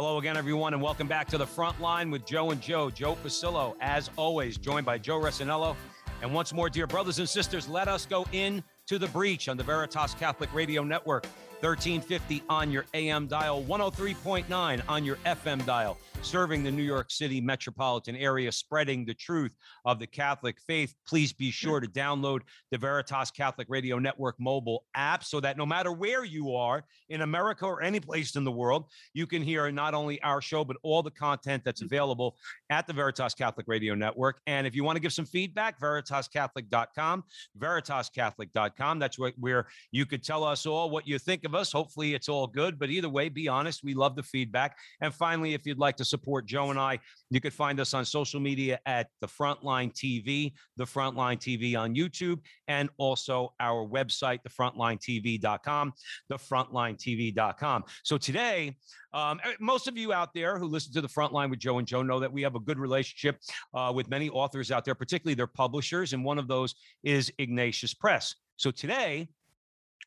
Hello again, everyone, and welcome back to the front line with Joe and Joe. Joe Pasillo, as always, joined by Joe Resinello. And once more, dear brothers and sisters, let us go in to the breach on the Veritas Catholic Radio Network. 1350 on your AM dial, 103.9 on your FM dial, serving the New York City metropolitan area, spreading the truth of the Catholic faith. Please be hmm. sure to download the Veritas Catholic Radio Network mobile app so that no matter where you are in America or any place in the world, you can hear not only our show, but all the content that's hmm. available at the Veritas Catholic Radio Network. And if you want to give some feedback, veritascatholic.com, veritascatholic.com. That's where you could tell us all what you think of us. Hopefully, it's all good. But either way, be honest. We love the feedback. And finally, if you'd like to support Joe and I, you could find us on social media at the Frontline TV, the Frontline TV on YouTube, and also our website, thefrontlinetv.com, thefrontlinetv.com. So today, um, eh, most of you out there who listen to the Frontline with Joe and Joe know that we have a good relationship uh, with many authors out there, particularly their publishers, and one of those is Ignatius Press. So today,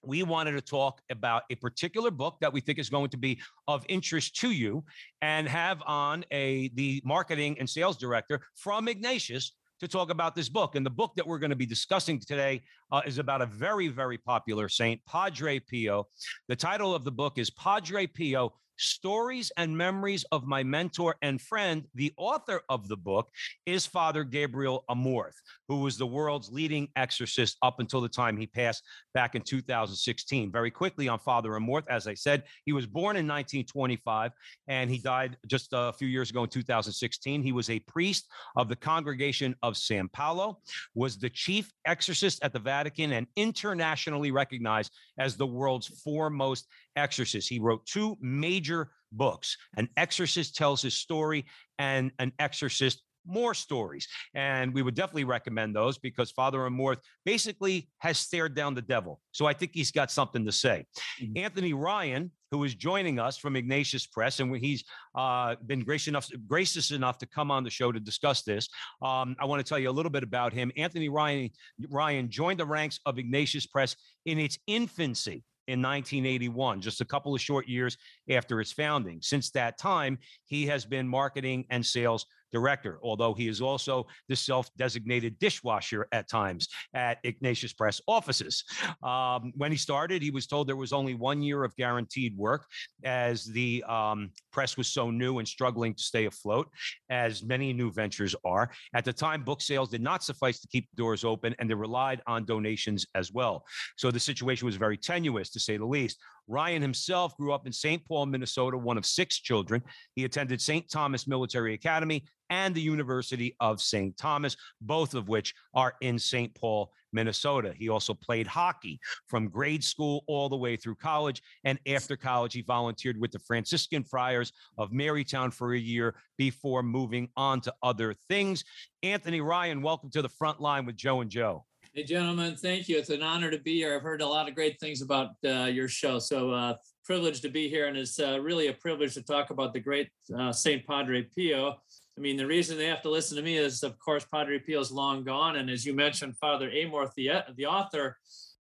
we wanted to talk about a particular book that we think is going to be of interest to you and have on a the marketing and sales director from Ignatius to talk about this book. And the book that we're going to be discussing today uh, is about a very, very popular saint, Padre Pio. The title of the book is Padre Pio Stories and Memories of My Mentor and Friend. The author of the book is Father Gabriel Amorth, who was the world's leading exorcist up until the time he passed back in 2016. Very quickly on Father Amorth, as I said, he was born in 1925 and he died just a few years ago in 2016. He was a priest of the Congregation of San Paolo, was the chief exorcist at the Vatican, and internationally recognized as the world's foremost exorcist. He wrote two major books An Exorcist Tells His Story and An Exorcist more stories. And we would definitely recommend those because Father Amorth basically has stared down the devil. So I think he's got something to say. Mm-hmm. Anthony Ryan, who is joining us from Ignatius Press, and he's uh, been gracious enough, gracious enough to come on the show to discuss this. Um, I want to tell you a little bit about him. Anthony Ryan, Ryan joined the ranks of Ignatius Press in its infancy in 1981, just a couple of short years after its founding. Since that time, he has been marketing and sales director, although he is also the self designated dishwasher at times at Ignatius Press offices. Um, when he started, he was told there was only one year of guaranteed work as the um, press was so new and struggling to stay afloat, as many new ventures are. At the time, book sales did not suffice to keep doors open, and they relied on donations as well. So the situation was very tenuous, to say the least. Ryan himself grew up in St. Paul, Minnesota, one of six children. He attended St. Thomas Military Academy and the University of St. Thomas, both of which are in St. Paul, Minnesota. He also played hockey from grade school all the way through college. And after college, he volunteered with the Franciscan Friars of Marytown for a year before moving on to other things. Anthony Ryan, welcome to the front line with Joe and Joe. Hey, gentlemen, thank you. It's an honor to be here. I've heard a lot of great things about uh, your show. So, uh, privileged to be here. And it's uh, really a privilege to talk about the great uh, St. Padre Pio. I mean, the reason they have to listen to me is, of course, Padre Pio is long gone. And as you mentioned, Father Amorth, the, the author,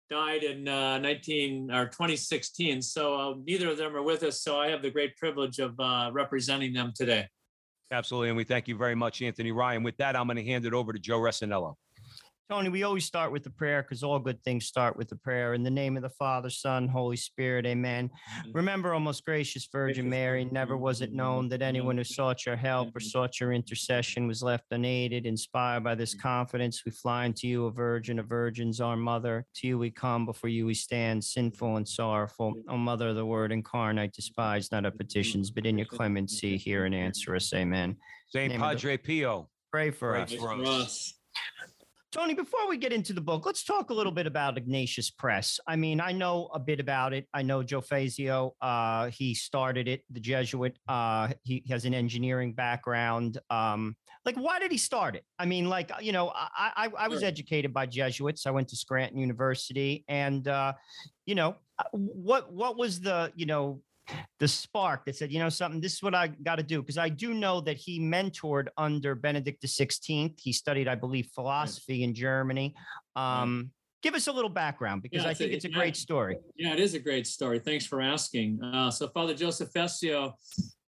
died in uh, 19 or 2016. So uh, neither of them are with us. So I have the great privilege of representing them today. Absolutely. And we thank you very much, Anthony Ryan. With that, I'm going to hand it over to Joe Resinello. Tony, we always start with the prayer because all good things start with the prayer. In the name of the Father, Son, Holy Spirit, amen. Remember, O most gracious Virgin Mary, never was it known that anyone who sought your help or sought your intercession was left unaided. Inspired by this confidence, we fly unto you, a virgin of virgins, our mother. To you we come, before you we stand, sinful and sorrowful. O Mother of the Word incarnate, despise not our petitions, but in your clemency hear and answer us, amen. Saint Padre Pio. Pray for Pray us. for us. Tony, before we get into the book, let's talk a little bit about Ignatius Press. I mean, I know a bit about it. I know Joe Fessio. Uh, he started it, the Jesuit. Uh, he has an engineering background. Um, like, why did he start it? I mean, like, you know, I I, I was educated by Jesuits. I went to Scranton University, and uh, you know, uh, what what was the you know the spark that said, you know, something, this is what I got to do. Because I do know that he mentored under Benedict XVI. He studied, I believe, philosophy in Germany. Um, give us a little background because Yeah, I think a- it's a yeah. great story. Yeah, it is a great story. Thanks for asking. Uh, so Father Joseph Fessio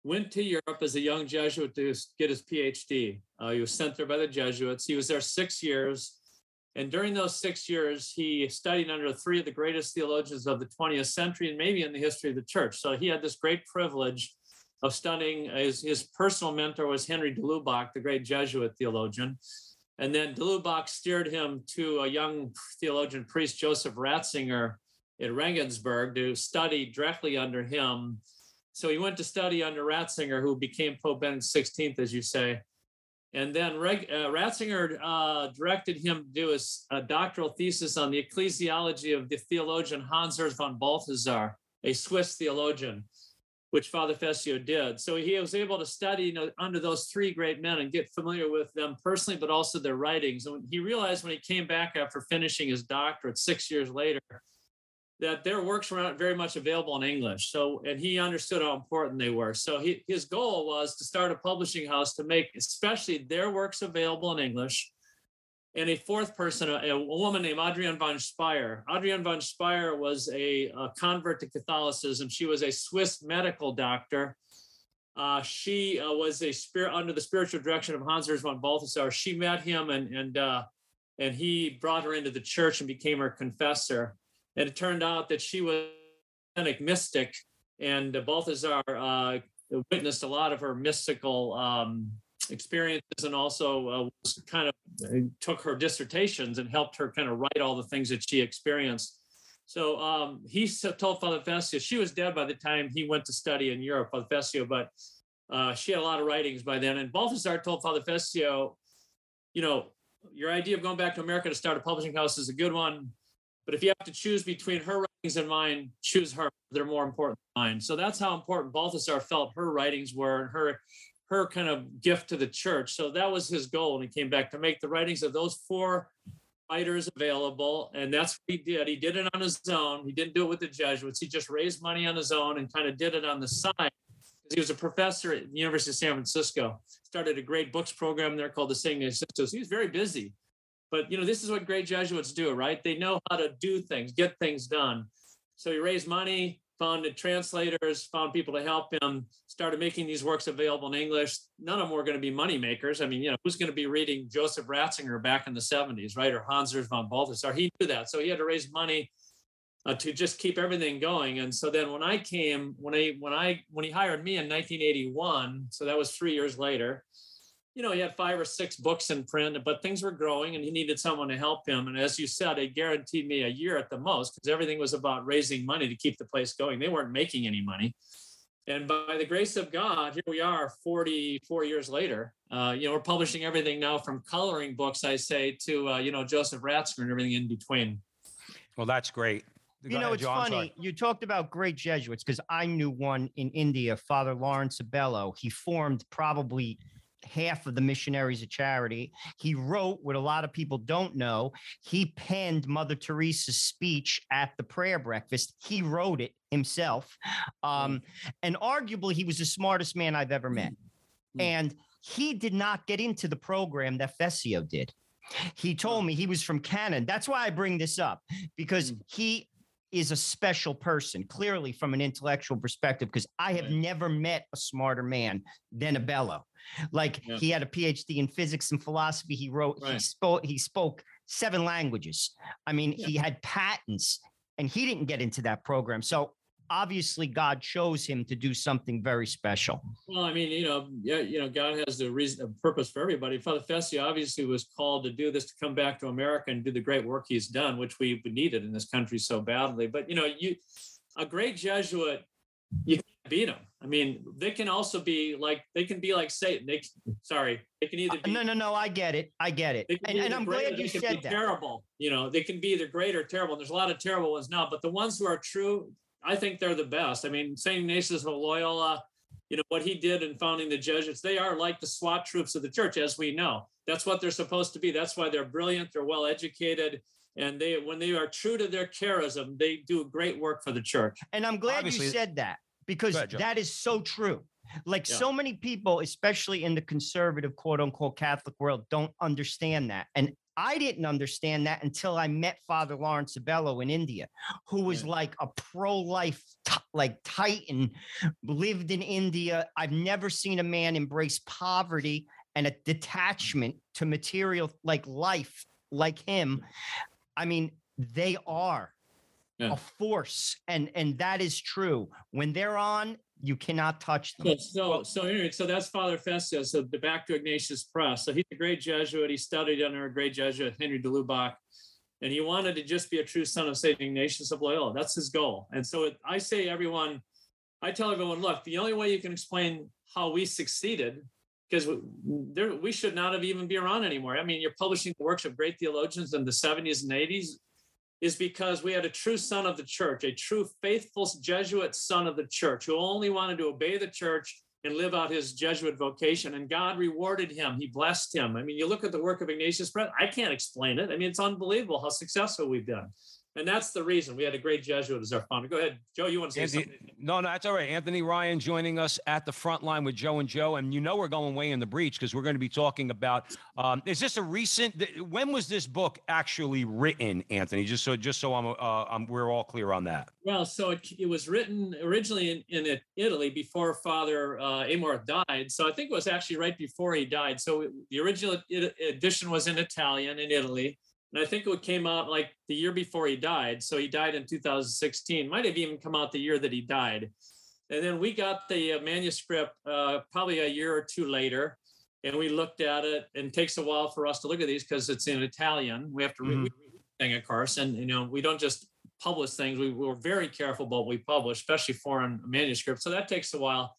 went to Europe as a young Jesuit to get his PhD. Uh, he was sent there by the Jesuits. He was there six years. And during those six years, he studied under three of the greatest theologians of the 20th century and maybe in the history of the church. So he had this great privilege of studying. His, his personal mentor was Henry de Lubac, the great Jesuit theologian. And then de Lubac steered him to a young theologian priest, Joseph Ratzinger, in Regensburg to study directly under him. So he went to study under Ratzinger, who became Pope Benedict XVI, as you say. And then Reg, uh, Ratzinger uh, directed him to do his doctoral thesis on the ecclesiology of the theologian Hans Urs von Balthasar, a Swiss theologian, which Father Fessio did. So he was able to study you know, under those three great men and get familiar with them personally, but also their writings. And he realized when he came back after finishing his doctorate six years later that their works were not very much available in English. So, and he understood how important they were. So, he, his goal was to start a publishing house to make especially their works available in English. And a fourth person, a, a woman named Adrienne von Speyr. Adrienne von Speyr was a, a convert to Catholicism. She was a Swiss medical doctor. Uh, she uh, was a spirit under the spiritual direction of Hans Urs von Balthasar. She met him and and uh, and he brought her into the church and became her confessor. And it turned out that she was a mystic, and Balthasar uh, witnessed a lot of her mystical um, experiences, and also uh, was kind of uh, took her dissertations and helped her kind of write all the things that she experienced. So um, he told Father Fessio she was dead by the time he went to study in Europe, Father Fessio, but uh, she had a lot of writings by then. And Balthasar told Father Fessio, you know, your idea of going back to America to start a publishing house is a good one. But if you have to choose between her writings and mine, choose her. They're more important than mine. So that's how important Balthasar felt her writings were and her her kind of gift to the church. So that was his goal when he came back to make the writings of those four writers available. And that's what he did. He did it on his own. He didn't do it with the Jesuits. He just raised money on his own and kind of did it on the side. He was a professor at the University of San Francisco. Started a great books program there called the St. Sisters. He was very busy. But you know, this is what great Jesuits do, right? They know how to do things, get things done. So he raised money, found translators, found people to help him, started making these works available in English. None of them were going to be money makers. I mean, you know, who's going to be reading Joseph Ratzinger back in the 70s, right? Or Hans Urs von Balthasar. He knew that. So he had to raise money uh, to just keep everything going. And so then when I came, when I when I when he hired me in 1981, so that was three years later, you know, he had five or six books in print, but things were growing and he needed someone to help him. And as you said, they guaranteed me a year at the most because everything was about raising money to keep the place going. They weren't making any money. And by the grace of God, here we are 44 years later. Uh, you know, we're publishing everything now from coloring books, I say, to, uh, you know, Joseph Ratzinger and everything in between. Well, that's great. Go You know, ahead, it's Joe. I'm sorry. funny. You talked about great Jesuits because I knew one in India, Father Lawrence Abello. He formed probably half of the missionaries of charity. He wrote what a lot of people don't know. He penned Mother Teresa's speech at the prayer breakfast. He wrote it himself. Um, and arguably, he was the smartest man I've ever met. Mm. And he did not get into the program that Fessio did. He told me he was from Canada. That's why I bring this up because Mm. he is a special person, clearly from an intellectual perspective, because I have Right. never met a smarter man than Abello. Like Yeah. he had a PhD in physics and philosophy. He wrote, he spoke, he spoke seven languages. I mean, Yeah. he had patents and he didn't get into that program. So obviously God chose him to do something very special. Well, I mean, you know, yeah, you know, God has the reason, a purpose for everybody. Father Fessio obviously was called to do this, to come back to America and do the great work he's done, which we needed in this country so badly. But you know, you, a great Jesuit, you can't beat them. I mean, they can also be like they can be like Satan. They sorry, they can either be no, no, no. I get it. I get it. And, and I'm glad you said that. Terrible. You know, they can be either great or terrible. And there's a lot of terrible ones now, but the ones who are true, I think they're the best. I mean, Saint Ignatius of Loyola, you know what he did in founding the Jesuits. They are like the SWAT troops of the church, as we know. That's what they're supposed to be. That's why they're brilliant. They're well educated and they when they are true to their charism they do great work for the church and i'm glad Obviously, you said that because ahead, that is so true like yeah. so many people especially in the conservative quote unquote catholic world don't understand that and I didn't understand that until I met Father Lawrence Sabello in India, who was yeah. like a pro-life t- like titan, lived in India. I've never seen a man embrace poverty and a detachment to material like life like him. I mean, they are yeah. a force, and and that is true. When they're on, you cannot touch them. So, so, anyway, so that's Father Fessio. So the back to Ignatius Press. So he's a great Jesuit. He studied under a great Jesuit, Henry de Lubac, and he wanted to just be a true son of Saint Ignatius of Loyola. That's his goal. And so it, I say, everyone, I tell everyone, look, the only way you can explain how we succeeded because there, we should not have even be around anymore. I mean, you're publishing the works of great theologians in the 70s and 80s is because we had a true son of the church, a true faithful Jesuit son of the church who only wanted to obey the church and live out his Jesuit vocation. And God rewarded him. He blessed him. I mean, you look at the work of Ignatius Press, I can't explain it. I mean, it's unbelievable how successful we've been. And that's the reason we had a great Jesuit as our founder. Go ahead, Joe. You want to say something? No, no, that's all right. Anthony Ryan joining us at the front line with Joe and Joe, and you know we're going way in the breach because we're going to be talking about. Um, is this a recent? When was this book actually written, Anthony? Just so, just so I'm, uh, I'm we're all clear on that. Well, so it, it was written originally in, in Italy before Father uh, Amorth died. So I think it was actually right before he died. So the original edition was in Italian in Italy and I think it came out like the year before he died. So he died in 2016. Might have even come out the year that he died. And then we got the uh, manuscript uh, probably a year or two later, and we looked at it. And it takes a while for us to look at these because it's in Italian. We have to mm-hmm. read thing, of course, and you know we don't just publish things. We, we're very careful about what we publish, especially foreign manuscripts. So that takes a while.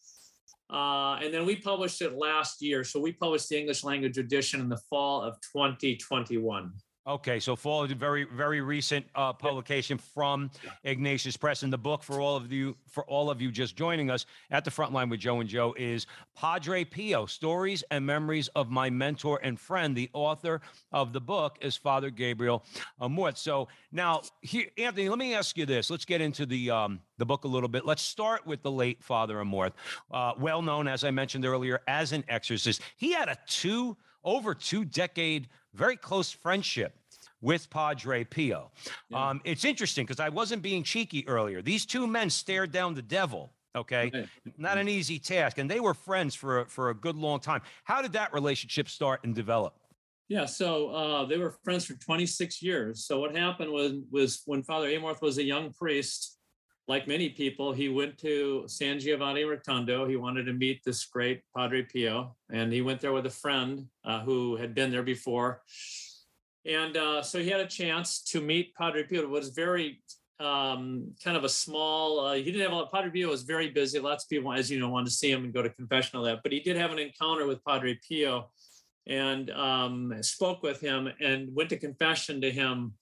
Uh, and then we published it last year. So we published the English language edition in the fall of 2021. Okay, so fall very very recent uh, publication from Ignatius Press, and the book for all of you for all of you just joining us at the front line with Joe and Joe is Padre Pio: Stories and Memories of My Mentor and Friend. The author of the book is Father Gabriel Amorth. So now, here, Anthony, let me ask you this. Let's get into the um, the book a little bit. Let's start with the late Father Amorth, uh, well known as I mentioned earlier as an exorcist. He had a two over two decade very close friendship with Padre Pio. Yeah. Um, it's interesting because I wasn't being cheeky earlier. These two men stared down the devil. Okay, right. not an easy task, and they were friends for a, for a good long time. How did that relationship start and develop? Yeah, so uh, they were friends for 26 years. So what happened was was when Father Amorth was a young priest, like many people, he went to San Giovanni Rotondo. He wanted to meet this great Padre Pio, and he went there with a friend uh, who had been there before. And uh, so he had a chance to meet Padre Pio. It was very um, kind of a small, uh, he didn't have a lot, Padre Pio was very busy. Lots of people, as you know, wanted to see him and go to confession all that. But he did have an encounter with Padre Pio and um, spoke with him and went to confession to him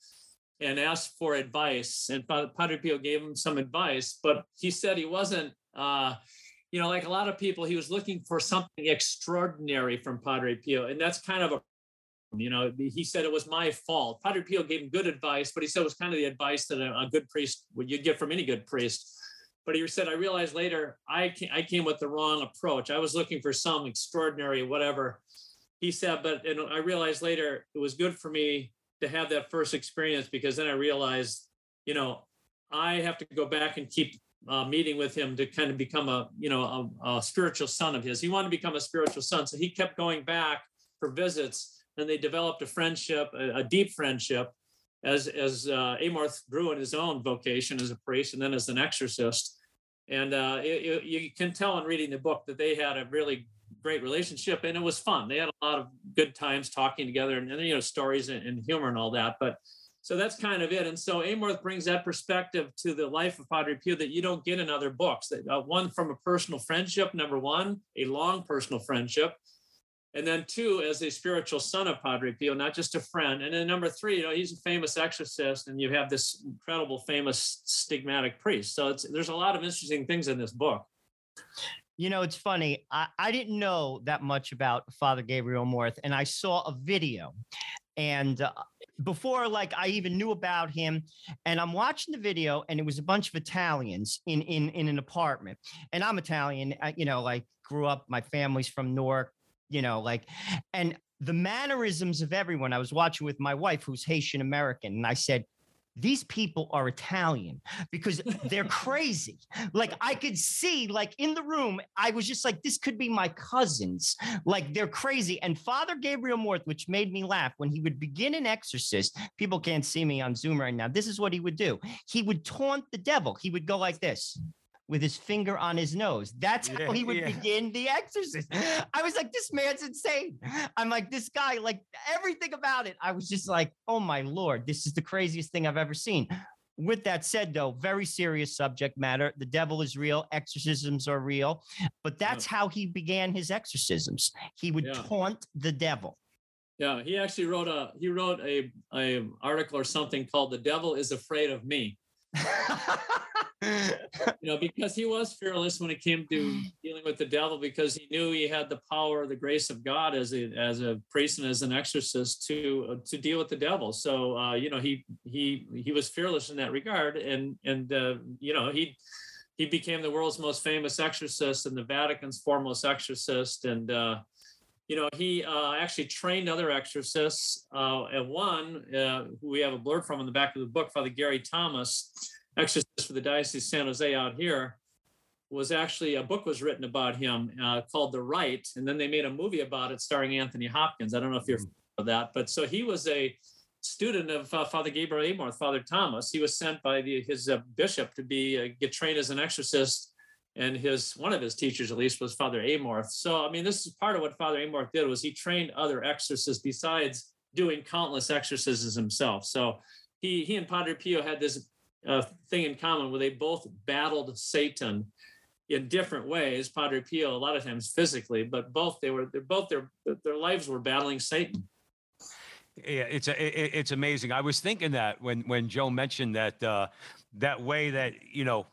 and asked for advice. And Padre Pio gave him some advice, but he said he wasn't, uh, you know, like a lot of people, he was looking for something extraordinary from Padre Pio. And that's kind of a you know, he said it was my fault. Padre Pio gave him good advice, but he said it was kind of the advice that a, a good priest would you get from any good priest. But he said, I realized later I came, I came with the wrong approach. I was looking for some extraordinary whatever. He said, but and I realized later it was good for me to have that first experience because then I realized, you know, I have to go back and keep uh, meeting with him to kind of become a, you know, a, a spiritual son of his. He wanted to become a spiritual son, so he kept going back for visits and they developed a friendship, a, a deep friendship, as as uh, Amorth grew in his own vocation as a priest and then as an exorcist. And uh, it, it, you can tell in reading the book that they had a really great relationship, and it was fun. They had a lot of good times talking together, and, and you know stories and, and humor and all that. But so that's kind of it. And so Amorth brings that perspective to the life of Padre Pio that you don't get in other books. That uh, one from a personal friendship, number one, a long personal friendship, and then two, as a spiritual son of Padre Pio, not just a friend. And then number three, you know, he's a famous exorcist, and you have this incredible, famous stigmatic priest. So it's there's a lot of interesting things in this book. You know, it's funny. I, I didn't know that much about Father Gabriel Amorth, and I saw a video. And uh, before like I even knew about him. And I'm watching the video, and it was a bunch of Italians in in in an apartment. And I'm Italian, uh, you know, like grew up. My family's from Newark, you know, like, and the mannerisms of everyone. I was watching with my wife, who's Haitian American, and I said, these people are Italian because they're crazy. Like I could see, like in the room, I was just like, this could be my cousins. Like they're crazy. And Father Gabriel Amorth, which made me laugh, when he would begin an exorcist, people can't see me on Zoom right now. This is what he would do. He would taunt the devil. He would go like this with his finger on his nose. That's how he would yeah. begin the exorcist. I was like, this man's insane. I'm like, this guy, like everything about it. I was just like, oh my Lord, this is the craziest thing I've ever seen. With that said, though, very serious subject matter. The devil is real, exorcisms are real, but that's yeah. how he began his exorcisms. He would yeah. taunt the devil. Yeah, he actually wrote a he wrote a, a article or something called "The Devil is Afraid of Me." you know, because he was fearless when it came to dealing with the devil, because he knew he had the power, the grace of God as a as a priest and as an exorcist to uh, to deal with the devil. So uh, you know, he he he was fearless in that regard, and and uh, you know he he became the world's most famous exorcist and the Vatican's foremost exorcist, and uh, you know, he uh, actually trained other exorcists. Uh, and one, uh, who we have a blurb from in the back of the book, Father Gary Thomas, exorcist for the Diocese of San Jose out here, was actually a book was written about him uh, called The Rite, and then they made a movie about it starring Anthony Hopkins. I don't know if you're mm-hmm. of that, but so he was a student of uh, Father Gabriel Amorth, Father Thomas. He was sent by the, his uh, bishop to be uh, get trained as an exorcist, and his one of his teachers at least was Father Amorth. So I mean, this is part of what Father Amorth did was he trained other exorcists besides doing countless exorcisms himself. So he he and Padre Pio had this uh, thing in common where they both battled Satan in different ways. Padre Pio a lot of times physically, but both they were they're both their their lives were battling Satan. Yeah, it's a, it's amazing. I was thinking that when when Joe mentioned that uh, that way that you know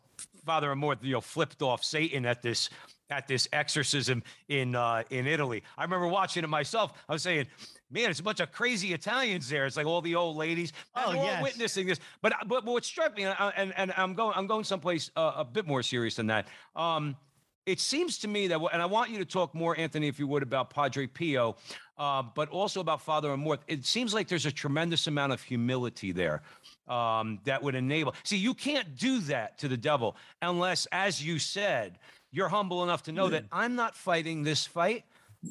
Father Amorth you know flipped off Satan at this at this exorcism in uh, in Italy. I remember watching it myself. I was saying, man, it's a bunch of crazy Italians there. It's like all the old ladies. Oh, yes. witnessing this. But, but but what struck me, and, and, and I'm going I'm going someplace uh, a bit more serious than that. Um, it seems to me that, and I want you to talk more, Anthony, if you would, about Padre Pio, uh, but also about Father Amorth. It seems like there's a tremendous amount of humility there um, that would enable. See, you can't do that to the devil unless, as you said, you're humble enough to know that I'm not fighting this fight.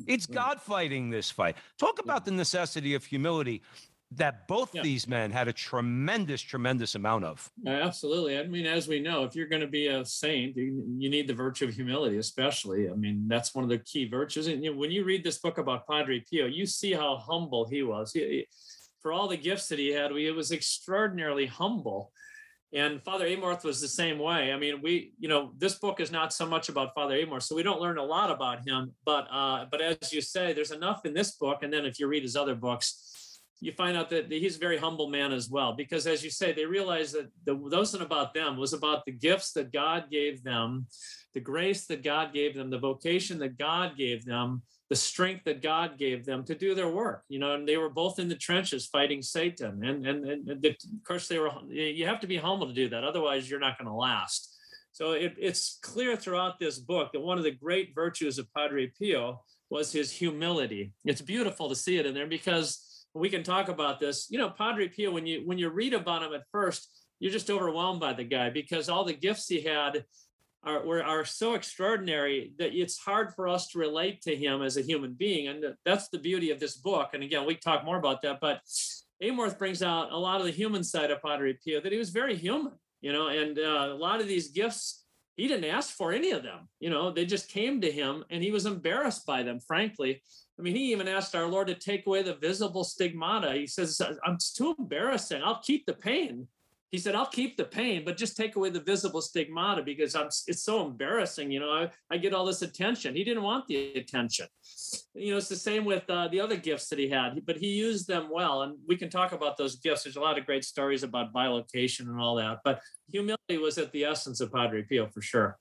It's God fighting this fight. Talk about the necessity of humility that both yeah. these men had a tremendous, tremendous amount of. Absolutely. I mean, as we know, if you're going to be a saint, you, you, need the virtue of humility, especially. I mean, that's one of the key virtues. And you know, when you read this book about Padre Pio, you see how humble he was. He, he, for all the gifts that he had, he was extraordinarily humble. And Father Amorth was the same way. I mean, we, you know, this book is not so much about Father Amorth, so we don't learn a lot about him. But, uh, but as you say, there's enough in this book, and then if you read his other books, you find out that he's a very humble man as well. Because as you say, they realize that the wasn't about them; was about the gifts that God gave them, the grace that God gave them, the vocation that God gave them, the strength that God gave them to do their work. You know, and they were both in the trenches fighting Satan. And and, and the, of course, they were. You have to be humble to do that, otherwise, you're not going to last. So it, it's clear throughout this book that one of the great virtues of Padre Pio was his humility. It's beautiful to see it in there because we can talk about this. You know, Padre Pio, when you when you read about him at first, you're just overwhelmed by the guy because all the gifts he had are, are so extraordinary that it's hard for us to relate to him as a human being. And that's the beauty of this book. And again, we talk more about that, but Amorth brings out a lot of the human side of Padre Pio, that he was very human, you know, and uh, a lot of these gifts, he didn't ask for any of them, you know, they just came to him and he was embarrassed by them, frankly. I mean, he even asked our Lord to take away the visible stigmata. He says, I'm too embarrassing. I'll keep the pain. He said, I'll keep the pain, but just take away the visible stigmata because I'm it's so embarrassing. You know, I, I get all this attention. He didn't want the attention. You know, it's the same with uh, the other gifts that he had, but he used them well. And we can talk about those gifts. There's a lot of great stories about bilocation and all that. But humility was at the essence of Padre Pio for sure.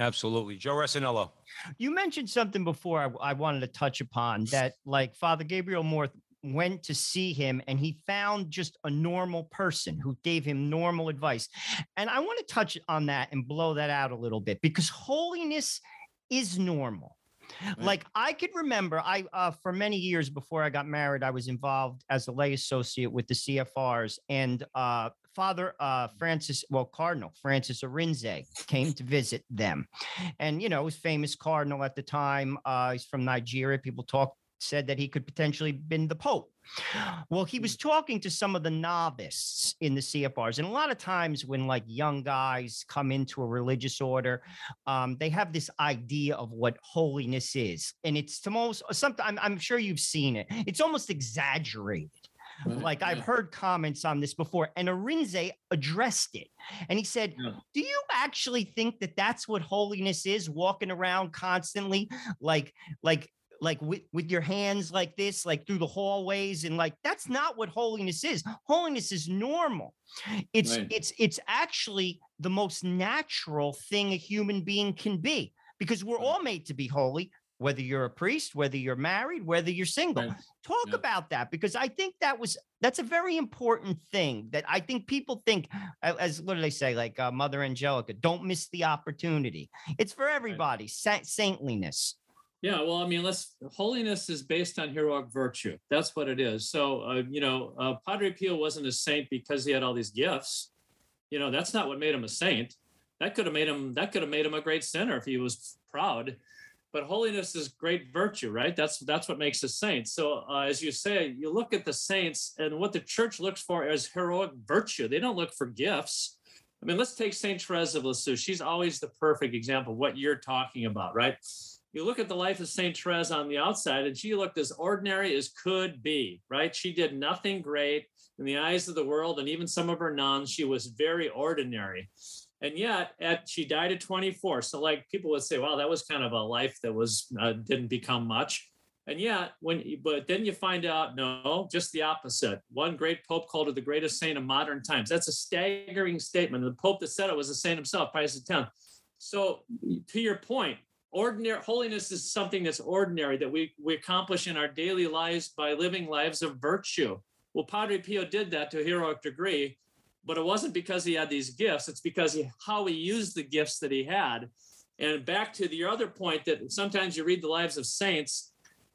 Absolutely. Joe Resinello. You mentioned something before I, I wanted to touch upon that, like Father Gabriel Amorth went to see him and he found just a normal person who gave him normal advice. And I want to touch on that and blow that out a little bit because holiness is normal. Right. Like I could remember, I uh, for many years before I got married, I was involved as a lay associate with the CFRs, and uh, Father uh, Francis, well, Cardinal Francis Arinze came to visit them, and you know, was famous cardinal at the time. Uh, he's from Nigeria. People talk said that he could potentially been the Pope. Well, he was talking to some of the novices in the CFRs, and a lot of times when like young guys come into a religious order, um, they have this idea of what holiness is, and it's almost something. I'm, I'm sure you've seen it. It's almost exaggerated. Like I've heard comments on this before, and Arinze addressed it, and he said, yeah. "Do you actually think that that's what holiness is? Walking around constantly, like, like like with, with your hands like this, like through the hallways, and like that's not what holiness is. Holiness is normal. It's right. it's it's actually the most natural thing a human being can be because we're all made to be holy whether you're a priest, whether you're married, whether you're single. Right. Talk yeah. about that because I think that was that's a very important thing that I think people think as what do they say like uh, Mother Angelica, don't miss the opportunity. It's for everybody. Right. Sa- saintliness. Yeah, well, I mean, let's holiness is based on heroic virtue. That's what it is. So, uh, you know, uh, Padre Pio wasn't a saint because he had all these gifts. You know, that's not what made him a saint. That could have made him. That could have made him a great sinner if he was proud. But holiness is great virtue, right? That's that's what makes a saint. So, uh, as you say, you look at the saints, and what the church looks for is heroic virtue. They don't look for gifts. I mean, let's take Saint Therese of Lisieux. She's always the perfect example of what you're talking about, right? You look at the life of Saint Therese on the outside, and she looked as ordinary as could be, right? She did nothing great in the eyes of the world, and even some of her nuns, she was very ordinary. And yet, at she died at 24. So, like people would say, "Wow, that was kind of a life that was uh, didn't become much." And yet, when but then you find out, no, just the opposite. One great pope called her the greatest saint of modern times. That's a staggering statement. The pope that said it was the saint himself, Pius X. So, to your point, ordinary holiness is something that's ordinary that we, we accomplish in our daily lives by living lives of virtue. Well, Padre Pio did that to a heroic degree, but it wasn't because he had these gifts. It's because how he used the gifts that he had. And back to the other point that sometimes you read the lives of saints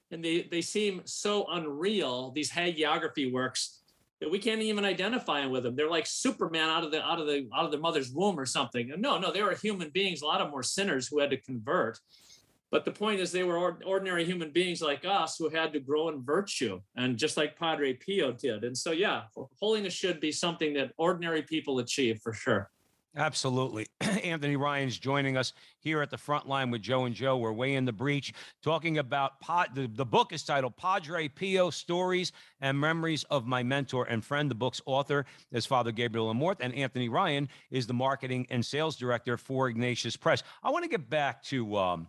and they, they seem so unreal, these hagiography works, that we can't even identify with them. They're like Superman out of the out of the out of the mother's womb or something. No, no, they were human beings. A lot of more sinners who had to convert. But the point is, they were ordinary human beings like us who had to grow in virtue, and just like Padre Pio did. And so, yeah, holiness should be something that ordinary people achieve for sure. Absolutely. Anthony Ryan's joining us here at the front line with Joe and Joe. We're way in the breach talking about pod, the, the book is titled Padre Pio Stories and Memories of My Mentor and Friend. The book's author is Father Gabriel Amorth, and Anthony Ryan is the marketing and sales director for Ignatius Press. I want to get back to. Um,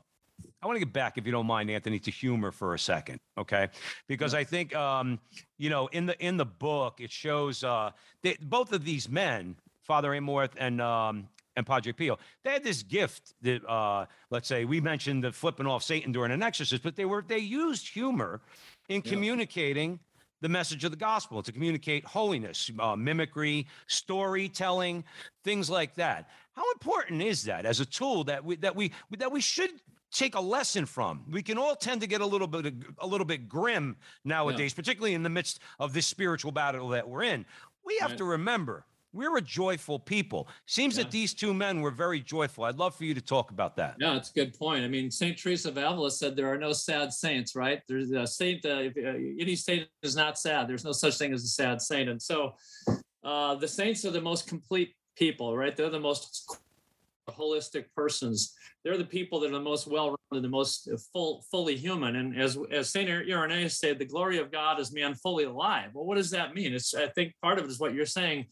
I want to get back, if you don't mind, Anthony, to humor for a second, okay? Because I think, um, you know, in the in the book, it shows uh, that both of these men, Father Amorth and um, and Padre Pio. They had this gift that, uh, let's say, we mentioned the flipping off Satan during an exorcist, but they were they used humor in yeah. communicating the message of the gospel to communicate holiness, uh, mimicry, storytelling, things like that. How important is that as a tool that we that we that we should take a lesson from. We can all tend to get a little bit a little bit grim nowadays, yeah. particularly in the midst of this spiritual battle that we're in. We have right. to remember we're a joyful people. Seems yeah. that these two men were very joyful. I'd love for you to talk about that. Yeah, it's a good point. I mean, Saint Teresa of Avila said there are no sad saints, right? There's a saint. Uh, if, uh, any saint is not sad. There's no such thing as a sad saint. And so, uh, the saints are the most complete people, right? They're the most holistic persons. They're the people that are the most well of the most full, fully human. And as as Saint Irenaeus said, the glory of God is man fully alive. Well, what does that mean? It's I think part of it is what you're saying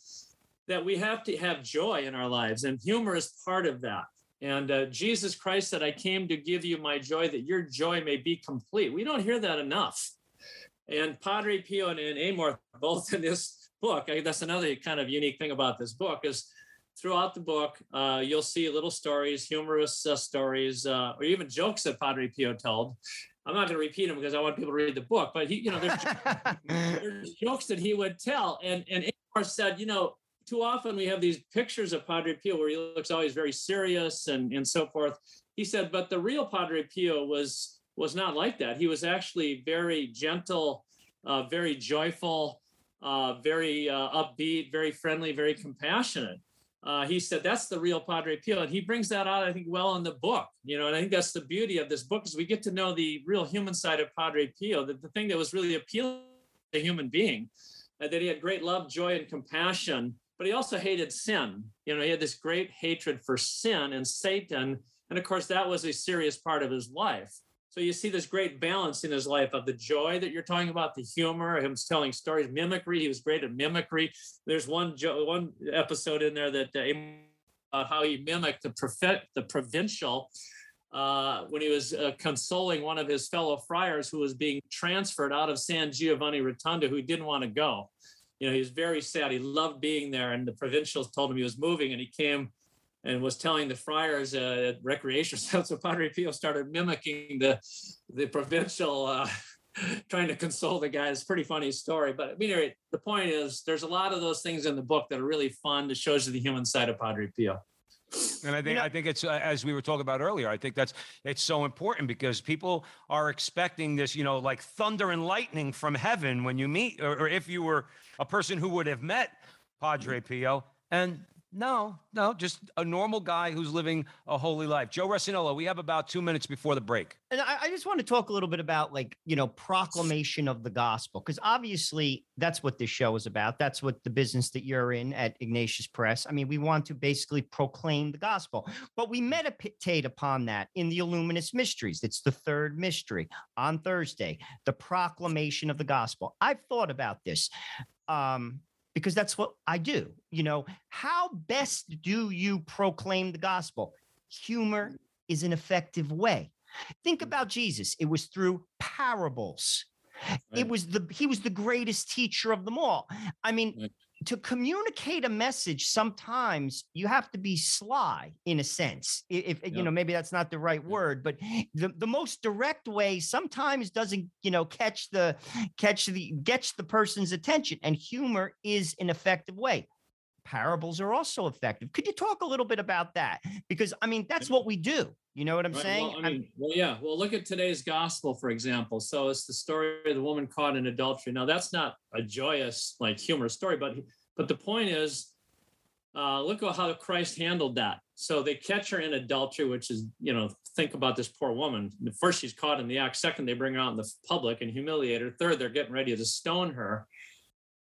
that we have to have joy in our lives, and humor is part of that. And uh, Jesus Christ said, "I came to give you my joy, that your joy may be complete." We don't hear that enough. And Padre Pio and, and Amorth, both in this book, I, that's another kind of unique thing about this book is throughout the book, uh, you'll see little stories, humorous uh, stories, uh, or even jokes that Padre Pio told. I'm not going to repeat them because I want people to read the book, but he, you know, there's, there's jokes that he would tell. And and Amorth said, you know, too often we have these pictures of Padre Pio where he looks always very serious and and so forth. He said, but the real Padre Pio was was not like that. He was actually very gentle, uh, very joyful, uh, very uh, upbeat, very friendly, very compassionate uh, he said that's the real Padre Pio, and he brings that out, I think, well in the book. You know, and I think that's the beauty of this book is we get to know the real human side of Padre Pio. The, the thing that was really appealing to a human being, uh, that he had great love, joy, and compassion, but he also hated sin. You know, he had this great hatred for sin and Satan, and of course, that was a serious part of his life. So you see this great balance in his life of the joy that you're talking about, the humor, him telling stories, mimicry. He was great at mimicry. There's one jo- one episode in there that uh, how he mimicked the prophet, the provincial uh, when he was uh, consoling one of his fellow friars who was being transferred out of San Giovanni Rotondo, who didn't want to go. You know, he was very sad. He loved being there, and the provincials told him he was moving, and he came and was telling the friars uh, at recreation centers. So Padre Pio started mimicking the the provincial, uh, trying to console the guy. It's a pretty funny story. But I mean, the point is, there's a lot of those things in the book that are really fun. That shows you the human side of Padre Pio. And I think you know, I think it's uh, as we were talking about earlier. I think that's it's so important because people are expecting this, you know, like thunder and lightning from heaven when you meet, or, or if you were a person who would have met Padre Pio, and no, no, just a normal guy who's living a holy life. Joe Resinello, we have about two minutes before the break. And I, I just want to talk a little bit about, like, you know, proclamation of the gospel, because obviously that's what this show is about. That's what the business that you're in at Ignatius Press. I mean, we want to basically proclaim the gospel, but we meditate upon that in the Illuminous Mysteries. It's the third mystery on Thursday, the proclamation of the gospel. I've thought about this. Um, because that's what I do. You know, how best do you proclaim the gospel? Humor is an effective way. Think mm. about Jesus. It was through parables. Right. It was the he was the greatest teacher of them all. I mean, right to communicate a message sometimes you have to be sly in a sense if you know maybe that's not the right word but the, the most direct way sometimes doesn't you know catch the catch the gets the person's attention and humor is an effective way. Parables are also effective. Could you talk a little bit about that? Because i mean that's what we do. You know what i'm right. saying? Well, I mean, well yeah. Well look at today's gospel for example. So it's the story of the woman caught in adultery. Now that's not a joyous like humorous story but but the point is, uh, look at how Christ handled that. So they catch her in adultery, which is, you know, think about this poor woman. First, she's caught in the act. Second, they bring her out in the public and humiliate her. Third, they're getting ready to stone her.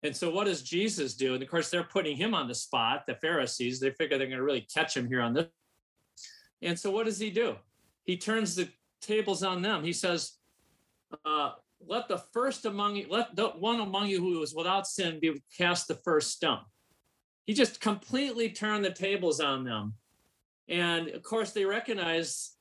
And so, what does Jesus do? And of course, they're putting him on the spot. The Pharisees, they figure they're going to really catch him here on this. And so, what does he do? He turns the tables on them. He says, uh, let the first among you, let the one among you who is without sin be cast the first stone. He just completely turned the tables on them. And of course, they recognize,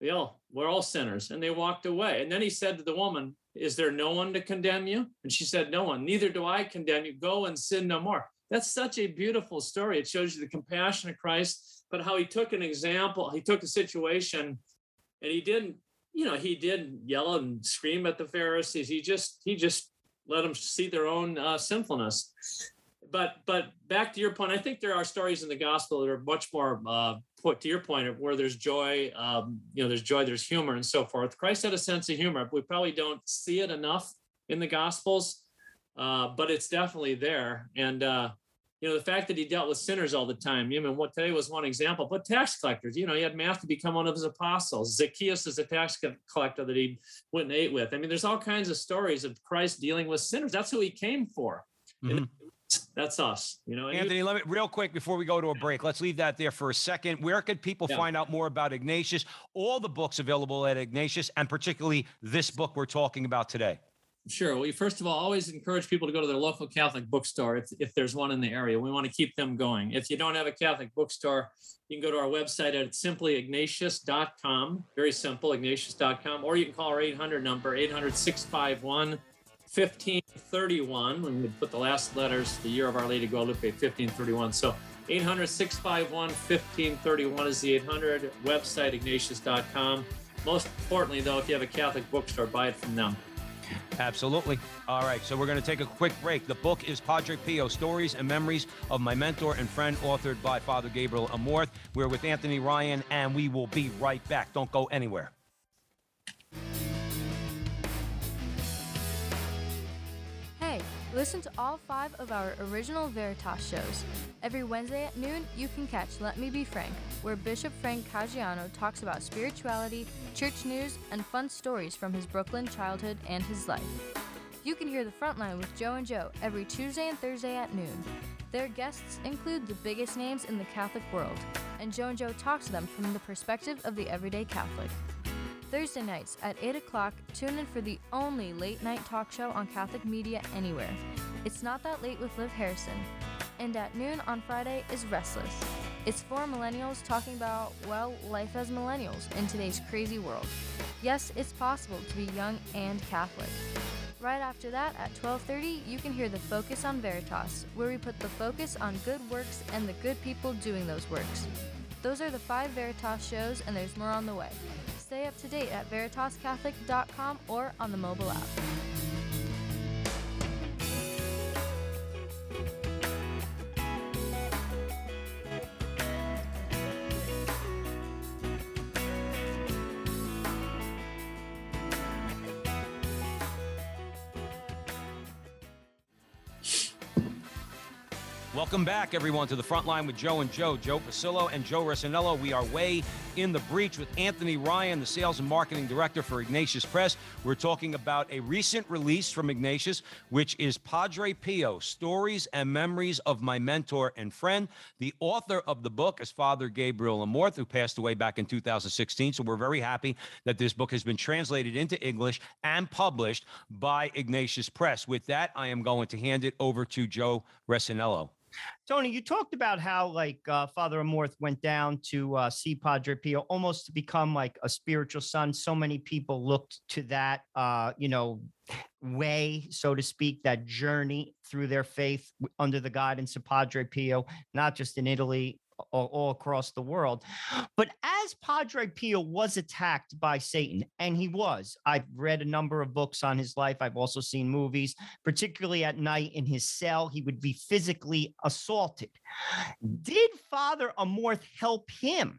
you know, we're all sinners. And they walked away. And then he said to the woman, Is there no one to condemn you? And she said, No one. Neither do I condemn you. Go and sin no more. That's such a beautiful story. It shows you the compassion of Christ, but how he took an example, he took a situation and he didn't you know, he did yell and scream at the Pharisees. He just he just let them see their own uh, sinfulness. But but back to your point, I think there are stories in the gospel that are much more uh, put to your point where there's joy, um, you know, there's joy, there's humor, and so forth. Christ had a sense of humor. We probably don't see it enough in the gospels, uh, but it's definitely there. And uh, you know, the fact that he dealt with sinners all the time. You know, what today was one example, but tax collectors, you know, he had Matthew become one of his apostles. Zacchaeus is a tax collector that he went and ate with. I mean, there's all kinds of stories of Christ dealing with sinners. That's who he came for. Mm-hmm. That's us. You know, you- Anthony, let me real quick before we go to a break. Let's leave that there for a second. Where could people Yeah. find out more about Ignatius? All the books available at Ignatius, and particularly this book we're talking about today. Sure. Well, first of all, always encourage people to go to their local Catholic bookstore if, if there's one in the area. We want to keep them going. If you don't have a Catholic bookstore, you can go to our website at simplyignatius.com. Very simple, ignatius.com. Or you can call our 800 number, 800 651 1531. When we put the last letters, the year of Our Lady Guadalupe, 1531. So 800 651 1531 is the 800 website, ignatius.com. Most importantly, though, if you have a Catholic bookstore, buy it from them. Absolutely. All right, so we're going to take a quick break. The book is Padre Pio Stories and Memories of My Mentor and Friend, authored by Father Gabriel Amorth. We're with Anthony Ryan, and we will be right back. Don't go anywhere. Listen to all five of our original Veritas shows. Every Wednesday at noon, you can catch Let Me Be Frank, where Bishop Frank Caggiano talks about spirituality, church news, and fun stories from his Brooklyn childhood and his life. You can hear the Frontline with Joe and Joe every Tuesday and Thursday at noon. Their guests include the biggest names in the Catholic world, and Joe and Joe talk to them from the perspective of the everyday Catholic. Thursday nights at 8 o'clock, tune in for the only late night talk show on Catholic media anywhere. It's Not That Late with Liv Harrison. And at noon on Friday is Restless. It's four millennials talking about, well, life as millennials in today's crazy world. Yes, it's possible to be young and Catholic. Right after that, at 12:30, you can hear the Focus on Veritas, where we put the focus on good works and the good people doing those works. Those are the five Veritas shows, and there's more on the way. Stay up to date at veritascatholic.com or on the mobile app. Welcome back, everyone, to the front line with Joe and Joe, Joe Pasillo and Joe Resinello. We are way in the breach with Anthony Ryan, the sales and marketing director for Ignatius Press. We're talking about a recent release from Ignatius, which is Padre Pio Stories and Memories of My Mentor and Friend. The author of the book is Father Gabriel Amorth, who passed away back in 2016. So we're very happy that this book has been translated into English and published by Ignatius Press. With that, I am going to hand it over to Joe Resinello. Tony, you talked about how like uh, Father Amorth went down to uh, see Padre Pio almost to become like a spiritual son. So many people looked to that, uh, you know, way, so to speak, that journey through their faith under the guidance of Padre Pio, not just in Italy, all, all across the world. But as Padre Pio was attacked by Satan, and he was, I've read a number of books on his life. I've also seen movies, particularly at night in his cell, he would be physically assaulted. Did Father Amorth help him?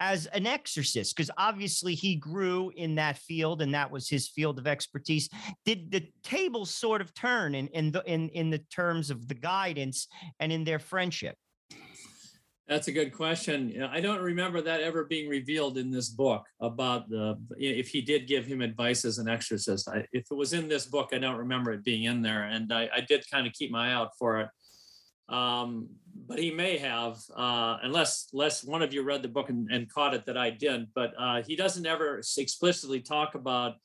As an exorcist, because obviously he grew in that field and that was his field of expertise. Did the tables sort of turn in in the in, in the terms of the guidance and in their friendship? That's a good question. I don't remember that ever being revealed in this book about the if he did give him advice as an exorcist. I, if it was in this book, I don't remember it being in there, and I, I did kind of keep my eye out for it. Um, but he may have, uh, unless unless one of you read the book and, and caught it that I did. But uh, he doesn't ever explicitly talk about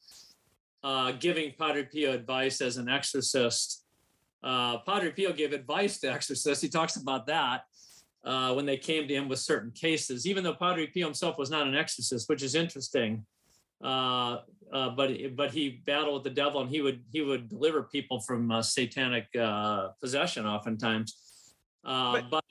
uh, giving Padre Pio advice as an exorcist. Uh, Padre Pio gave advice to exorcists. He talks about that uh, when they came to him with certain cases, even though Padre Pio himself was not an exorcist, which is interesting. Uh, uh, but but he battled with the devil, and he would he would deliver people from uh, satanic uh, possession, oftentimes. Uh, But- but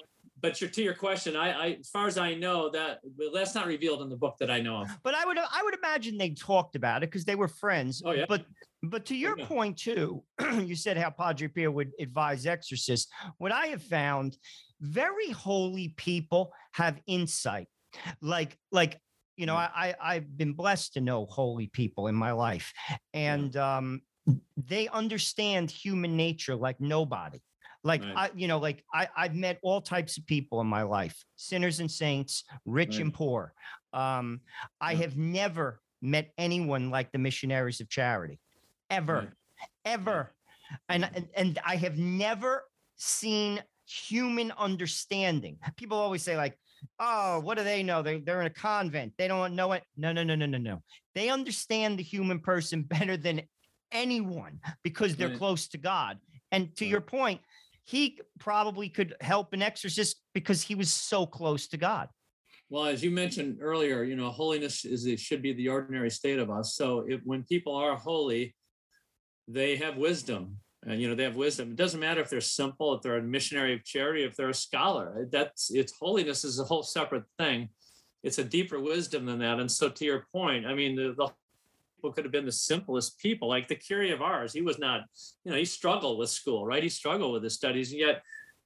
but your, to your question, I, I as far as I know that well, that's not revealed in the book that I know of. But I would I would imagine they talked about it because they were friends. Oh, yeah. But but to your yeah. point too, you said how Padre Pio would advise exorcists. What I have found, very holy people have insight. Like like you know, I, I I've been blessed to know holy people in my life, and um, they understand human nature like nobody. Like Right. I, you know, like I, I've met all types of people in my life, sinners and saints, rich and poor. Um, I have never met anyone like the missionaries of charity, ever, Right. ever, and and I have never seen human understanding. People always say, like, oh, what do they know? They, they're in a convent. They don't know it. No, no, no, no, no, no. They understand the human person better than anyone because they're close to God. And to your point, he probably could help an exorcist because he was so close to God. Well, as you mentioned earlier, you know, holiness is it should be the ordinary state of us. So if when people are holy, they have wisdom. And you know, they have wisdom. It doesn't matter if they're simple, if they're a missionary of charity, if they're a scholar. That's it's holiness is a whole separate thing. It's a deeper wisdom than that. And so to your point, I mean, the, the people could have been the simplest people, like the Curé of Ars. He was not, you know, he struggled with school, right? He struggled with his studies, and yet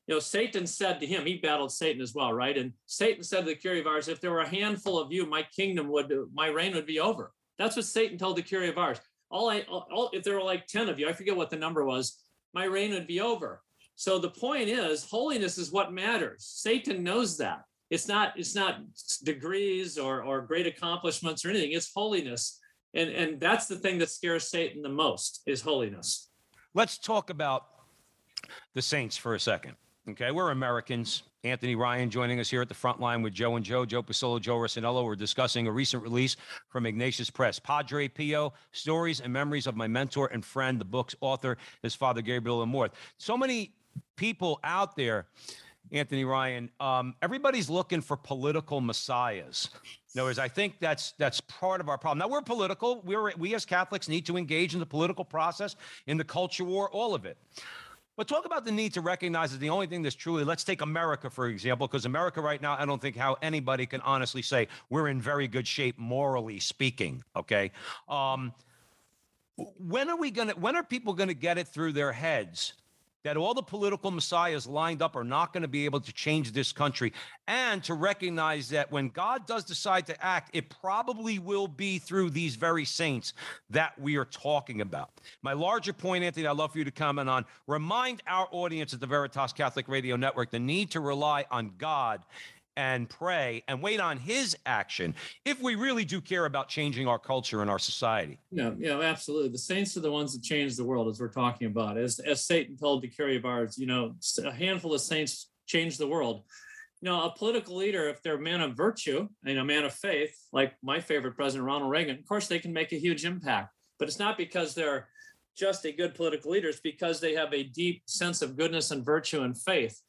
you know, Satan said to him, he battled Satan as well, right? And Satan said to the Curé of Ars, if there were a handful of you, my kingdom would, my reign would be over. That's what Satan told the Curé of Ars. All I, all, if there were like 10 of you, I forget what the number was, my reign would be over. So the point is, holiness is what matters. Satan knows that. It's not, it's not degrees or, or great accomplishments or anything. It's holiness. And, and that's the thing that scares Satan the most is holiness. Let's talk about the Saints for a second. Okay, we're Americans. Anthony Ryan joining us here at the front line with Joe and Joe, Joe Pasillo, Joe Rossinello. We're discussing a recent release from Ignatius Press, Padre Pio, Stories and Memories of My Mentor and Friend. The book's author is Father Gabriel Amorth. So many people out there, Anthony Ryan, um, everybody's looking for political messiahs. In other words, I think that's that's part of our problem. Now we're political. We're we as Catholics need to engage in the political process, in the culture war, all of it. But talk about the need to recognize that the only thing that's truly, let's take America, for example, because America right now, I don't think how anybody can honestly say we're in very good shape, morally speaking. Okay. Um, when are we going to, when are people going to get it through their heads that all the political messiahs lined up are not going to be able to change this country and to recognize that when God does decide to act, it probably will be through these very saints that we are talking about. My larger point, Anthony, I'd love for you to comment on remind our audience at the Veritas Catholic Radio Network the need to rely on God and pray and wait on his action if we really do care about changing our culture and our society. Yeah, yeah, absolutely. The saints are the ones that change the world, as we're talking about. As as Satan told the ours, you know, a handful of saints change the world. You know, a political leader, if they're a man of virtue and a man of faith, like my favorite president Ronald Reagan, of course they can make a huge impact. But it's not because they're just a good political leader; it's because they have a deep sense of goodness and virtue and faith.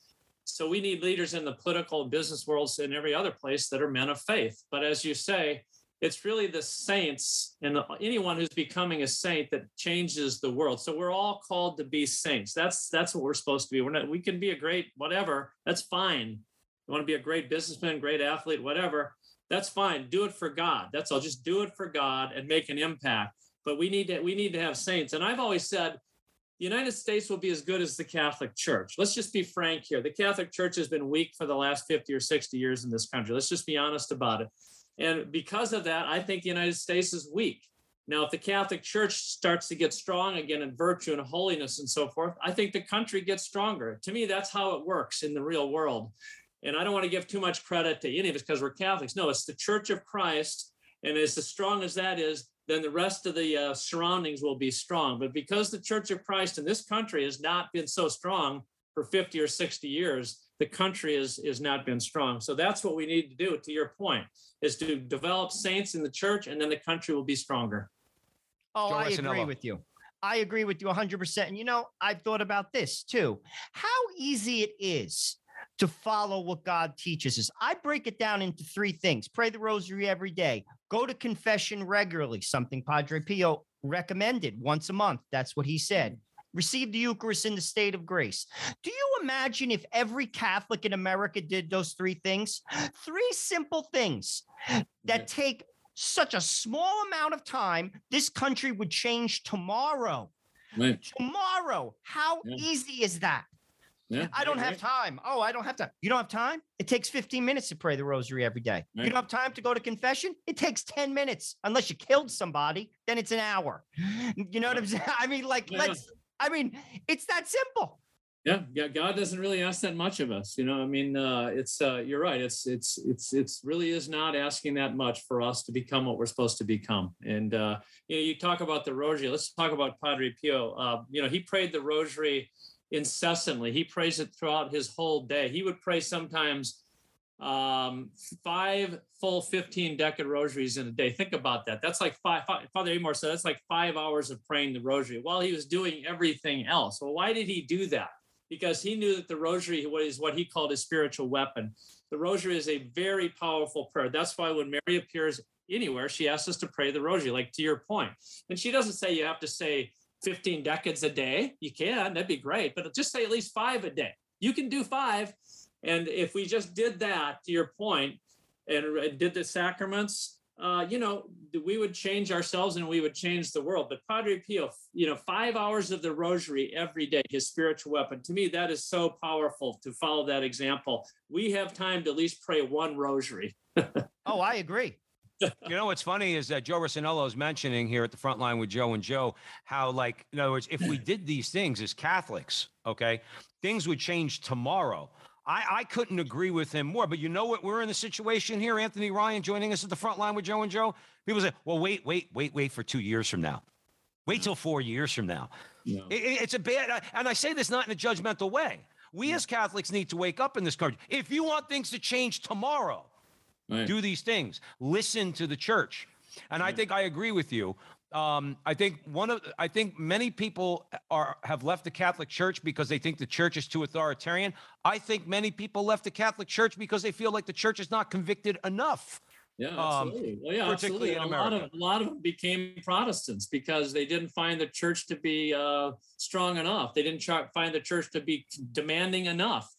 So we need leaders in the political and business worlds and every other place that are men of faith. But as you say, it's really the saints and anyone who's becoming a saint that changes the world. So we're all called to be saints. That's that's what we're supposed to be. We're not. We can be a great whatever. That's fine. You want to be a great businessman, great athlete, whatever. That's fine. Do it for God. That's all. Just do it for God and make an impact. But we need to we need to have saints. And I've always said the United States will be as good as the Catholic Church. Let's just be frank here. The Catholic Church has been weak for the last 50 or 60 years in this country. Let's just be honest about it. And because of that, I think the United States is weak. Now, if the Catholic Church starts to get strong again in virtue and holiness and so forth, I think the country gets stronger. To me, that's how it works in the real world. And I don't want to give too much credit to any of us because we're Catholics. No, it's the Church of Christ. And as strong as that is, then the rest of the uh, surroundings will be strong. But because the Church of Christ in this country has not been so strong for 50 or 60 years, the country is, is not been strong. So that's what we need to do, to your point, is to develop saints in the church, and then the country will be stronger. Oh, Joe I agree with you. I agree with you 100%. And you know, I've thought about this too. How easy it is to follow what God teaches us. I break it down into three things pray the rosary every day, go to confession regularly, something Padre Pio recommended once a month. That's what he said. Receive the Eucharist in the state of grace. Do you imagine if every Catholic in America did those three things? Three simple things that take such a small amount of time, this country would change tomorrow. Right. Tomorrow. How Yeah. easy is that? Yeah, I don't have time. Oh, I don't have time. You don't have time? It takes 15 minutes to pray the rosary every day. You don't have time to go to confession? It takes 10 minutes. Unless you killed somebody, then it's an hour. You know what I'm saying? I mean, like, Yeah. let's, I mean, it's that simple. yeah yeah god doesn't really ask that much of us you know i mean uh it's uh you're right it's it's it's it's really is not asking that much for us to become what we're supposed to become and uh you know you talk about the rosary let's talk about padre pio uh you know he prayed the rosary incessantly. He prays it throughout his whole day. He would pray sometimes um, five full 15 decade rosaries in a day. Think about that. That's like five, five, Father Amorth said that's like five hours of praying the rosary while he was doing everything else. Well, why did he do that? Because he knew that the rosary was what he called a spiritual weapon. The rosary is a very powerful prayer. That's why when Mary appears anywhere, she asks us to pray the rosary, like to your point. And she doesn't say you have to say 15 decades a day. You can, that'd be great, but just say at least five a day. You can do five. And if we just did that, to your point, and did the sacraments, uh, you know, we would change ourselves and we would change the world. But Padre Pio, you know, five hours of the rosary every day, his spiritual weapon. To me, that is so powerful to follow that example. We have time to at least pray one rosary. oh, I agree. You know what's funny is that Joe Rossinello is mentioning here at the front line with Joe and Joe how, like, in other words, if we did these things as Catholics, okay, things would change tomorrow. I, I couldn't agree with him more. But you know what? We're in the situation here. Anthony Ryan joining us at the front line with Joe and Joe. People say, well, wait, wait, wait, wait for two years from now. Wait till four years from now. It, it's a bad, and I say this not in a judgmental way. We as Catholics need to wake up in this country. If you want things to change tomorrow, right. do these things. Listen to the church. And I think I agree with you um, I think one of I think many people are have left the Catholic Church because they think the church is too authoritarian. I think many people left the Catholic Church because they feel like the church is not convicted enough. Yeah, absolutely. Um, well, yeah, absolutely. a lot of a lot of them became Protestants because they didn't find the church to be uh, strong enough. They didn't find the church to be demanding enough.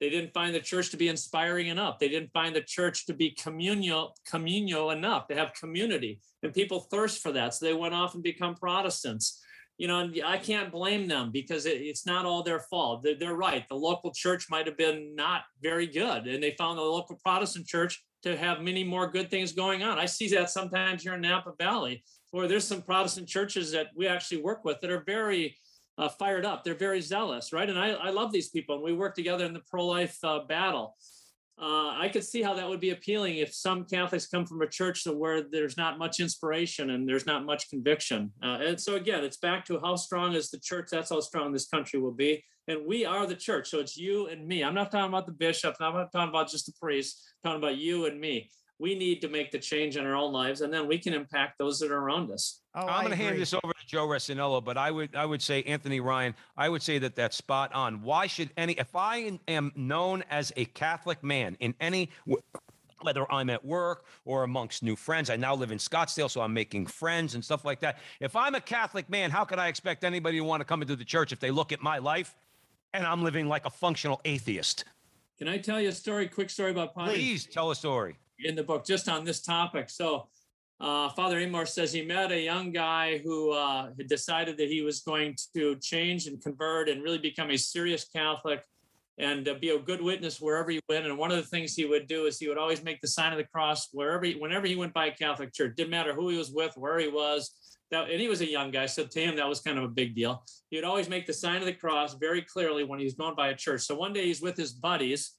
They didn't find the church to be inspiring enough. They didn't find the church to be communal, communal enough, to have community. And people thirst for that. So they went off and become Protestants. You know, and I can't blame them because it, it's not all their fault. They're, they're right. The local church might have been not very good. And they found the local Protestant church to have many more good things going on. I see that sometimes here in Napa Valley, where there's some Protestant churches that we actually work with that are very uh, fired up. They're very zealous, right? And I, I love these people, and we work together in the pro-life uh, battle. Uh, I could see how that would be appealing if some Catholics come from a church where there's not much inspiration and there's not much conviction. Uh, and so again, it's back to how strong is the church. That's how strong this country will be. And we are the church. So it's you and me. I'm not talking about the bishop. I'm not talking about just the priest. I'm talking about you and me we need to make the change in our own lives and then we can impact those that are around us oh, i'm going to hand this over to joe Rossinello, but i would i would say anthony ryan i would say that that's spot on why should any if i am known as a catholic man in any whether I'm at work or amongst new friends. I now live in Scottsdale, so I'm making friends and stuff like that. If I'm a Catholic man, how could I expect anybody to want to come into the church if they look at my life and I'm living like a functional atheist? Can I tell you a story, quick story about Pontiac? Please tell a story in the book just on this topic. So uh, Father Amorth says he met a young guy who uh, had decided that he was going to change and convert and really become a serious Catholic and uh, be a good witness wherever he went. And one of the things he would do is he would always make the sign of the cross wherever, he, whenever he went by a Catholic church. Didn't matter who he was with, where he was. That, and he was a young guy, so to him that was kind of a big deal. He would always make the sign of the cross very clearly when he was going by a church. So one day he's with his buddies,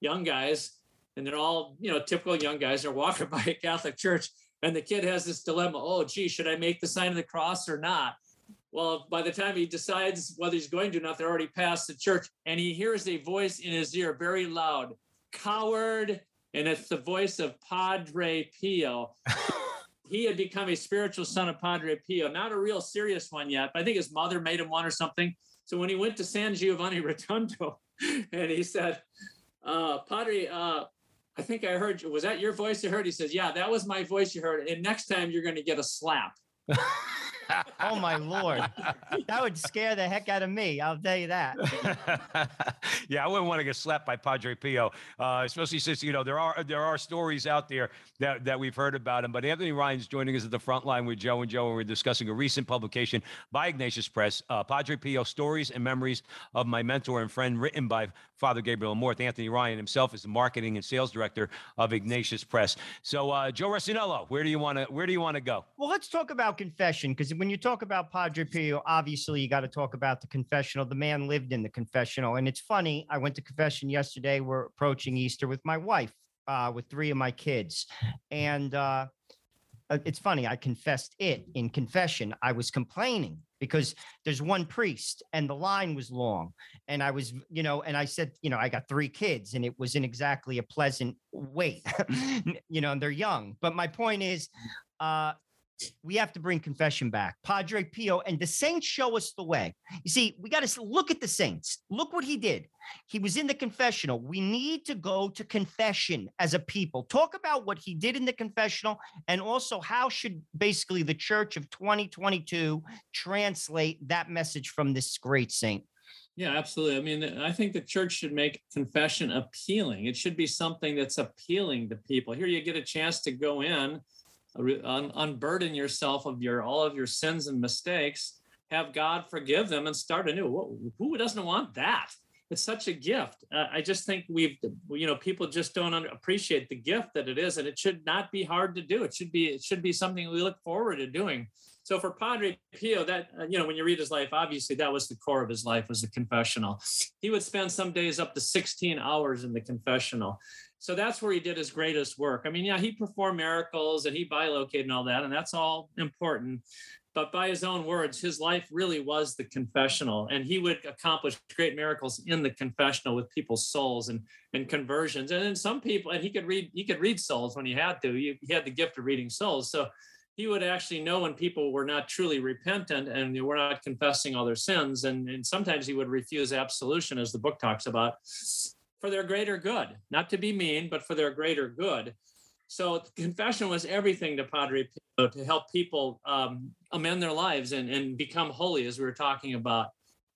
young guys, and they're all you know typical young guys they're walking by a catholic church and the kid has this dilemma oh gee should i make the sign of the cross or not? Well by the time he decides whether he's going to or not they're already past the church and he hears a voice in his ear very loud coward! And it's the voice of padre pio. He had become a spiritual son of padre pio not a real serious one yet but i think his mother made him one or something. So when he went to san giovanni rotondo and he said uh, padre uh, I think I heard you. Was that your voice you heard? He says, Yeah, that was my voice you heard. And next time you're going to get a slap. oh my lord, that would scare the heck out of me. I'll tell you that. yeah, I wouldn't want to get slapped by Padre Pio, uh, especially since you know there are there are stories out there that, that we've heard about him. But Anthony Ryan's joining us at the front line with Joe and Joe, and we're discussing a recent publication by Ignatius Press, uh, Padre Pio: Stories and Memories of My Mentor and Friend, written by Father Gabriel Amorth. Anthony Ryan himself is the marketing and sales director of Ignatius Press. So, uh, Joe Rossinello, where do you want to where do you want to go? Well, let's talk about confession because when you talk about Padre Pio, obviously you got to talk about the confessional. The man lived in the confessional, and it's funny. I went to confession yesterday. We're approaching Easter with my wife, uh, with three of my kids, and uh, uh, it's funny. I confessed it in confession. I was complaining because there's one priest and the line was long. And I was, you know, and I said, you know, I got three kids and it wasn't exactly a pleasant wait, you know, and they're young. But my point is, uh, we have to bring confession back. Padre Pio and the saints show us the way. You see, we got to look at the saints. Look what he did. He was in the confessional. We need to go to confession as a people. Talk about what he did in the confessional and also how should basically the church of 2022 translate that message from this great saint. Yeah, absolutely. I mean, I think the church should make confession appealing. It should be something that's appealing to people. Here you get a chance to go in un- unburden yourself of your all of your sins and mistakes have god forgive them and start anew. Who doesn't want that? It's such a gift. Uh, i just think we've you know people just don't appreciate the gift that it is and it should not be hard to do. It should be it should be something we look forward to doing so for padre pio that uh, you know when you read his life obviously that was the core of his life was the confessional he would spend some days up to 16 hours in the confessional so that's where he did his greatest work. I mean, yeah, he performed miracles and he bilocated and all that, and that's all important. But by his own words, his life really was the confessional, and he would accomplish great miracles in the confessional with people's souls and, and conversions. And then some people, and he could read, he could read souls when he had to. He, he had the gift of reading souls. So he would actually know when people were not truly repentant and they were not confessing all their sins. And, and sometimes he would refuse absolution, as the book talks about for their greater good, not to be mean, but for their greater good. So confession was everything to Padre Pio to help people um, amend their lives and, and become holy, as we were talking about.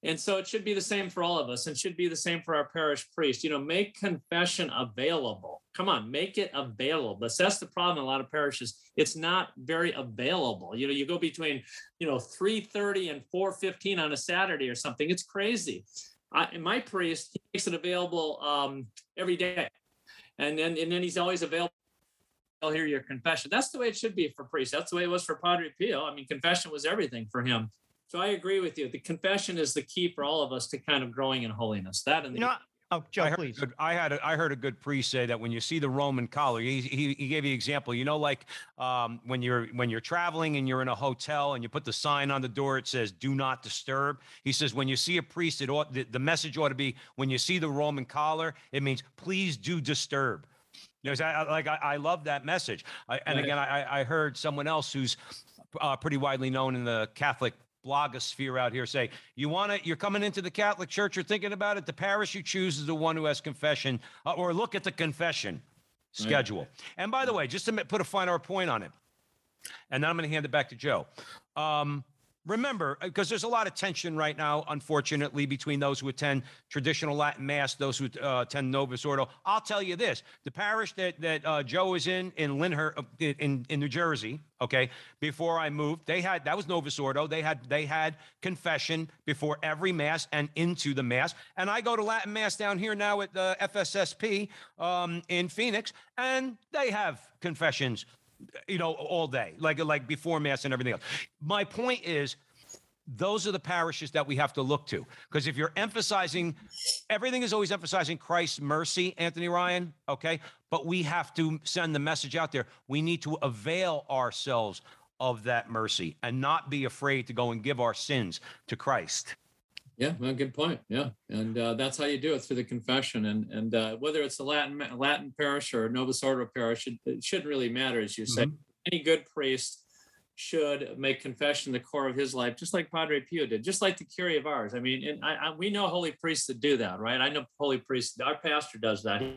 And so it should be the same for all of us and should be the same for our parish priest. You know, make confession available. Come on, make it available. But that's the problem in a lot of parishes. It's not very available. You know, you go between, you know, 3:30 and 4:15 on a Saturday or something. It's crazy. I, my priest he makes it available um, every day, and then and then he's always available. I'll hear your confession. That's the way it should be for priests. That's the way it was for Padre Pio. I mean, confession was everything for him. So I agree with you. The confession is the key for all of us to kind of growing in holiness. That and you know, Oh, Joe, I heard please. Good, I had a, I heard a good priest say that when you see the Roman collar, he, he, he gave you an example. You know, like um, when you're when you're traveling and you're in a hotel and you put the sign on the door, it says "Do not disturb." He says when you see a priest, it ought the, the message ought to be when you see the Roman collar, it means please do disturb. You know, I, like I, I love that message. I, and again, I, I heard someone else who's uh, pretty widely known in the Catholic blogosphere out here say you want to you're coming into the catholic church you're thinking about it? The parish you choose is the one who has confession uh, or look at the confession schedule. Right. and by the way just to put a finer point on it and then i'm going to hand it back to joe. Um, remember, because uh, there's a lot of tension right now, unfortunately, between those who attend traditional Latin Mass, those who uh, attend Novus Ordo. I'll tell you this: the parish that that uh, Joe is in in Lyndhurst, uh, in in New Jersey. Okay, before I moved, they had that was Novus Ordo. They had they had confession before every Mass and into the Mass. And I go to Latin Mass down here now at the FSSP um, in Phoenix, and they have confessions you know, all day, like like before mass and everything else. My point is those are the parishes that we have to look to because if you're emphasizing everything is always emphasizing christ's mercy anthony ryan okay? But we have to send the message out there. We need to avail ourselves of that mercy and not be afraid to go and give our sins to christ yeah, well, good point. Yeah, and uh, that's how you do it through the confession, and and uh, whether it's a Latin Latin parish or a Novus Ordo parish, it, it shouldn't really matter, as you say. Mm-hmm. Any good priest should make confession the core of his life, just like Padre Pio did, just like the Curé of Ars. I mean, and I, I, we know holy priests that do that, right? I know holy priests. Our pastor does that. He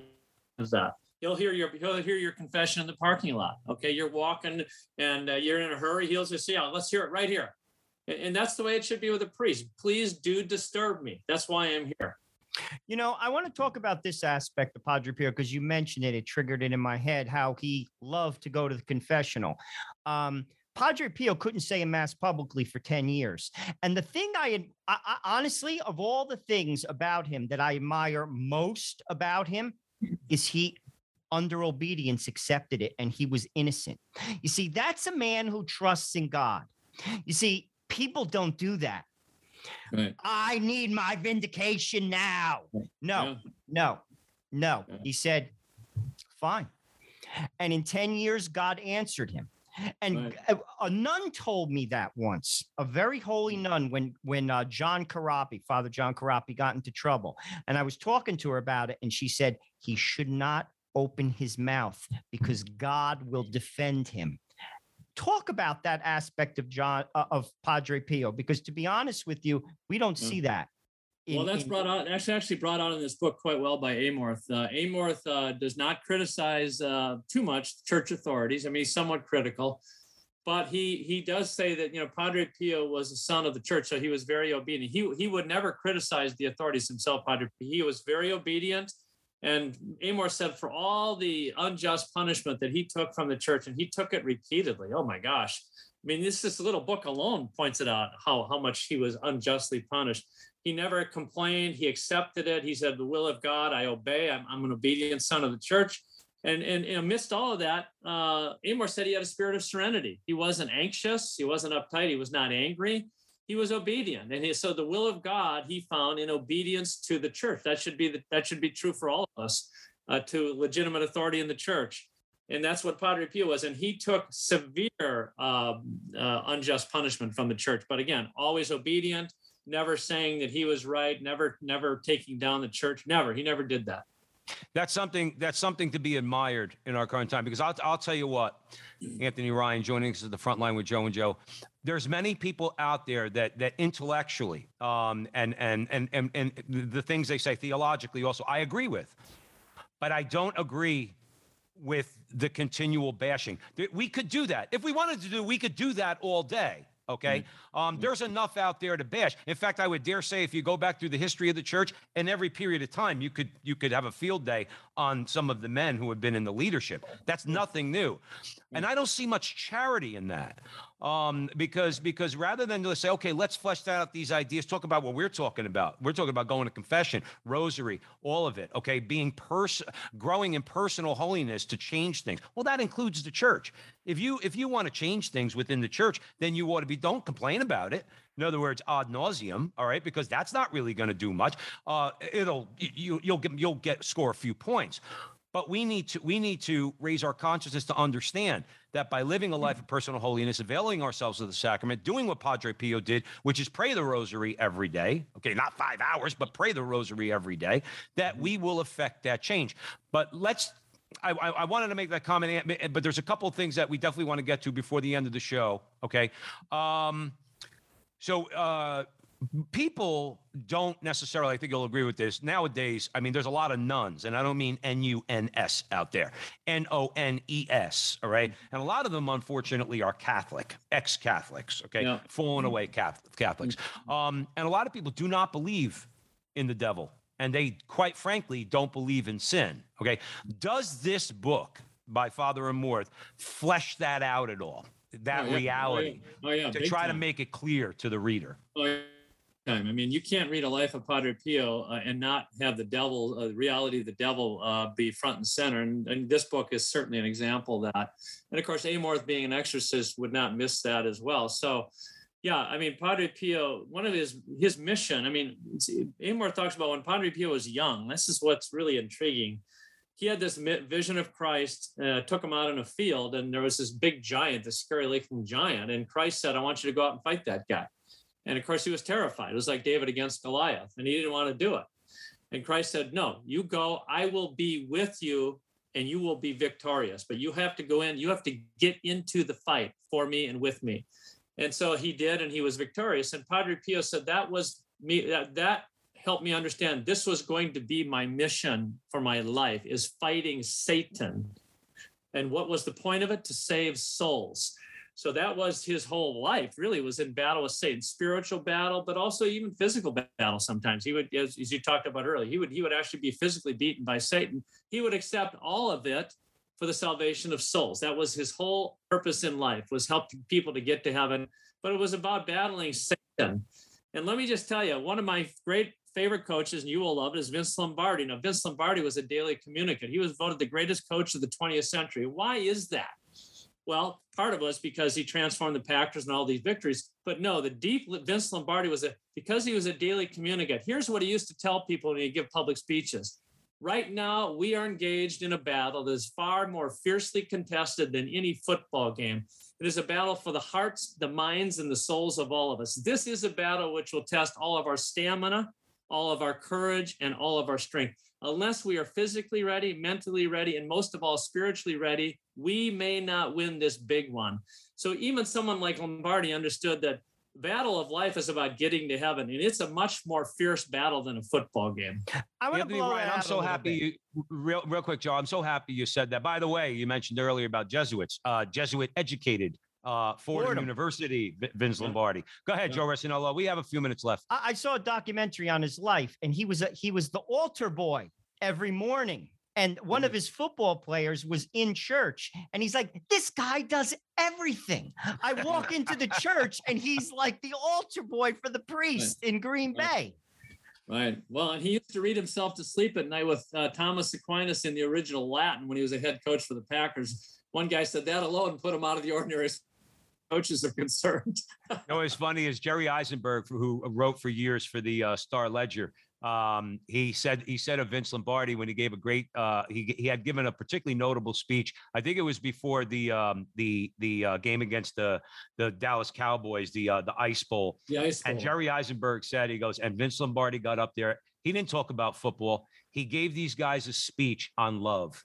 does that. He'll hear your he'll hear your confession in the parking lot. Okay, you're walking and uh, you're in a hurry. He'll just say, "Yeah, let's hear it right here." And that's the way it should be with a priest. Please do disturb me. That's why I'm here. You know, I want to talk about this aspect of Padre Pio because you mentioned it. It triggered it in my head how he loved to go to the confessional. Um, Padre Pio couldn't say a mass publicly for 10 years. And the thing I, I, I, honestly, of all the things about him that I admire most about him, is he under obedience accepted it and he was innocent. You see, that's a man who trusts in God. You see, people don't do that. Right. I need my vindication now. No, yeah. no, no. Yeah. He said, fine. And in 10 years, God answered him. And Right. a, a nun told me that once, a very holy Mm. nun, when when uh, John Corapi, Father John Corapi, got into trouble, and I was talking to her about it, and she said he should not open his mouth because God will defend him. Talk about that aspect of John uh, of Padre Pio, because to be honest with you, we don't Mm. see that. well, that's in- brought out actually actually brought out in this book quite well by Amorth. Uh, Amorth uh, does not criticize uh, too much church authorities. I mean, he's somewhat critical, but he he does say that you know Padre Pio was a son of the church, so he was very obedient. He he would never criticize the authorities himself. Padre Pio. he was very obedient. And Amorth said, for all the unjust punishment that he took from the church, and he took it repeatedly. Oh my gosh. I mean, this, this little book alone points it out how, how much he was unjustly punished. He never complained. He accepted it. He said, The will of God, I obey. I'm, I'm an obedient son of the church. And, and, and amidst all of that, uh, Amorth said he had a spirit of serenity. He wasn't anxious. He wasn't uptight. He was not angry. He was obedient. And he, so the will of God he found in obedience to the church. That should be the, that should be true for all of us, uh, to legitimate authority in the church. And that's what Padre Pio was. And he took severe um, uh, unjust punishment from the church. But again, always obedient, never saying that he was right, never, never taking down the church. Never. He never did that. That's something that's something to be admired in our current time because I'll, I'll tell you what, Anthony Ryan joining us at the front line with Joe and Joe. There's many people out there that that intellectually um, and, and and and and the things they say theologically also I agree with, but I don't agree with the continual bashing. We could do that if we wanted to do. We could do that all day. Okay, um, there's enough out there to bash. In fact, I would dare say, if you go back through the history of the church, in every period of time, you could you could have a field day on some of the men who have been in the leadership. That's nothing new, and I don't see much charity in that, um, because because rather than just say, okay, let's flesh out these ideas, talk about what we're talking about. We're talking about going to confession, rosary, all of it. Okay, being pers- growing in personal holiness to change things. Well, that includes the church. If you if you want to change things within the church, then you ought to be. Don't complain about it. In other words, ad nauseum. All right, because that's not really going to do much. Uh, it'll you you'll get you'll get score a few points. But we need to we need to raise our consciousness to understand that by living a life of personal holiness, availing ourselves of the sacrament, doing what Padre Pio did, which is pray the rosary every day. Okay, not five hours, but pray the rosary every day. That we will affect that change. But let's I, I, wanted to make that comment, but there's a couple things that we definitely want to get to before the end of the show. Okay. Um, so uh, people don't necessarily, I think you'll agree with this. Nowadays, I mean, there's a lot of nuns, and I don't mean N U N S out there, N O N E S. All right. Mm-hmm. And a lot of them, unfortunately, are Catholic, ex Catholics, okay, Yeah. fallen mm-hmm. away Catholic, Catholics. Mm-hmm. Um, and a lot of people do not believe in the devil and they quite frankly don't believe in sin. Okay. Does this book by Father Amorth flesh that out at all? That Oh, yeah. reality Oh, yeah. Oh, yeah. to big try to make it clear to the reader. Oh, Oh, yeah. time. I mean, you can't read a life of Padre Pio uh, and not have the devil, uh, the reality of the devil, uh, be front and center. And, and this book is certainly an example of that. And of course, Amorth being an exorcist would not miss that as well. So, yeah, I mean, Padre Pio, one of his his mission. I mean, Amorth talks about when Padre Pio was young. This is what's really intriguing. He had this vision of Christ, uh, took him out in a field, and there was this big giant, this scary looking giant. And Christ said, I want you to go out and fight that guy. And of course, he was terrified. It was like David against Goliath, and he didn't want to do it. And Christ said, No, you go, I will be with you, and you will be victorious. But you have to go in, you have to get into the fight for me and with me. And so he did, and he was victorious. And Padre Pio said, That was me, that, that helped me understand this was going to be my mission for my life is fighting Satan. And what was the point of it? To save souls. So that was his whole life, really, was in battle with Satan, spiritual battle, but also even physical battle sometimes. He would, as, as you talked about earlier, he would he would actually be physically beaten by Satan. He would accept all of it for the salvation of souls. That was his whole purpose in life, was helping people to get to heaven. But it was about battling Satan. And let me just tell you, one of my great favorite coaches, and you will love it, is Vince Lombardi. Now, Vince Lombardi was a daily communicant. He was voted the greatest coach of the 20th century. Why is that? Well, part of it was because he transformed the Packers and all these victories. But no, the deep Vince Lombardi was a because he was a daily communicant. Here's what he used to tell people when he give public speeches. Right now, we are engaged in a battle that is far more fiercely contested than any football game. It is a battle for the hearts, the minds, and the souls of all of us. This is a battle which will test all of our stamina, all of our courage, and all of our strength. Unless we are physically ready, mentally ready, and most of all, spiritually ready, we may not win this big one. So even someone like Lombardi understood that battle of life is about getting to heaven, and it's a much more fierce battle than a football game. I want to Anthony blow Ryan, I'm so happy you real real quick, Joe. I'm so happy you said that. By the way, you mentioned earlier about Jesuits, uh, Jesuit educated uh, Fordham, Fordham. University, Vince Yeah. Lombardi. Go ahead, Yeah. Joe Resinello. We have a few minutes left. I, I saw a documentary on his life, and he was a, he was the altar boy every morning. And one of his football players was in church, and he's like, "This guy does everything." I walk into the church, and he's like the altar boy for the priest in Green Right. Bay. Right. Well, and he used to read himself to sleep at night with uh, Thomas Aquinas in the original Latin when he was a head coach for the Packers. One guy said that alone put him out of the ordinary as coaches are concerned. You know, what's funny is Jerry Izenberg, who wrote for years for the uh, Star Ledger. Um, he said he said of Vince Lombardi when he gave a great uh, he he had given a particularly notable speech. I think it was before the um, the the uh, game against the the Dallas Cowboys, the uh, the Ice Bowl. The ice Bowl. And. Jerry Izenberg said, he goes, and Vince Lombardi got up there. He didn't talk about football. He gave these guys a speech on love.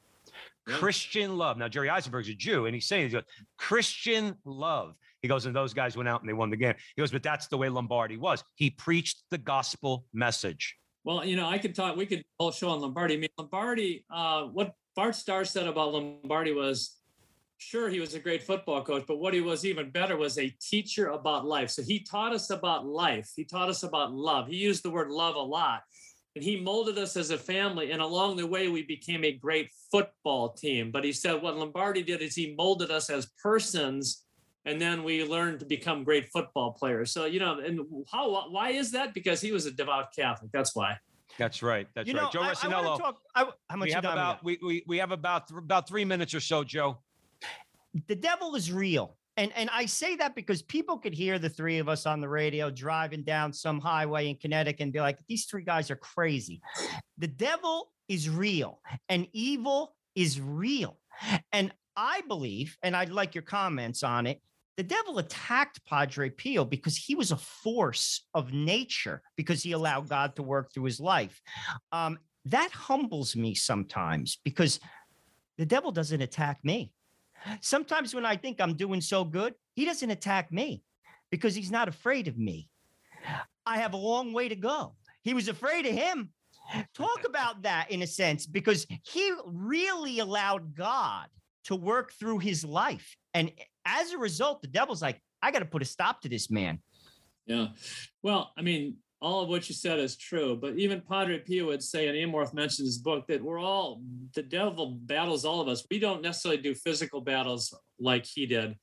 Christian love. Now, Jerry Izenberg's a Jew, and he's saying, he goes, Christian love. He goes, and those guys went out and they won the game. He goes, but that's the way Lombardi was. He preached the gospel message. Well, you know, I could talk, we could all show on Lombardi. I mean, Lombardi, uh, what Bart Starr said about Lombardi was sure he was a great football coach, but what he was even better was a teacher about life. So he taught us about life, he taught us about love. He used the word love a lot. And he molded us as a family. And along the way, we became a great football team. But he said what Lombardi did is he molded us as persons and then we learned to become great football players. So you know, and how why is that? Because he was a devout Catholic. That's why. That's right. That's you right. know, Joe I, I Resinello. want talk. I, how much we have about we, we we have about th- about three minutes or so, Joe. the devil is real. And and I say that because people could hear the three of us on the radio driving down some highway in Connecticut and be like, these three guys are crazy. The devil is real and evil is real. And I believe, and I'd like your comments on it. The devil attacked Padre Pio because he was a force of nature, because he allowed God to work through his life. Um, that humbles me sometimes because the devil doesn't attack me. Sometimes when I think I'm doing so good, he doesn't attack me because he's not afraid of me. I have a long way to go. He was afraid of him. Talk about that in a sense because he really allowed God to work through his life. And as a result, the devil's like, I got to put a stop to this man. Yeah. Well, I mean, all of what you said is true, but even Padre Pio would say, and Amorth mentioned his book, that we're all, the devil battles all of us. We don't necessarily do physical battles like he did,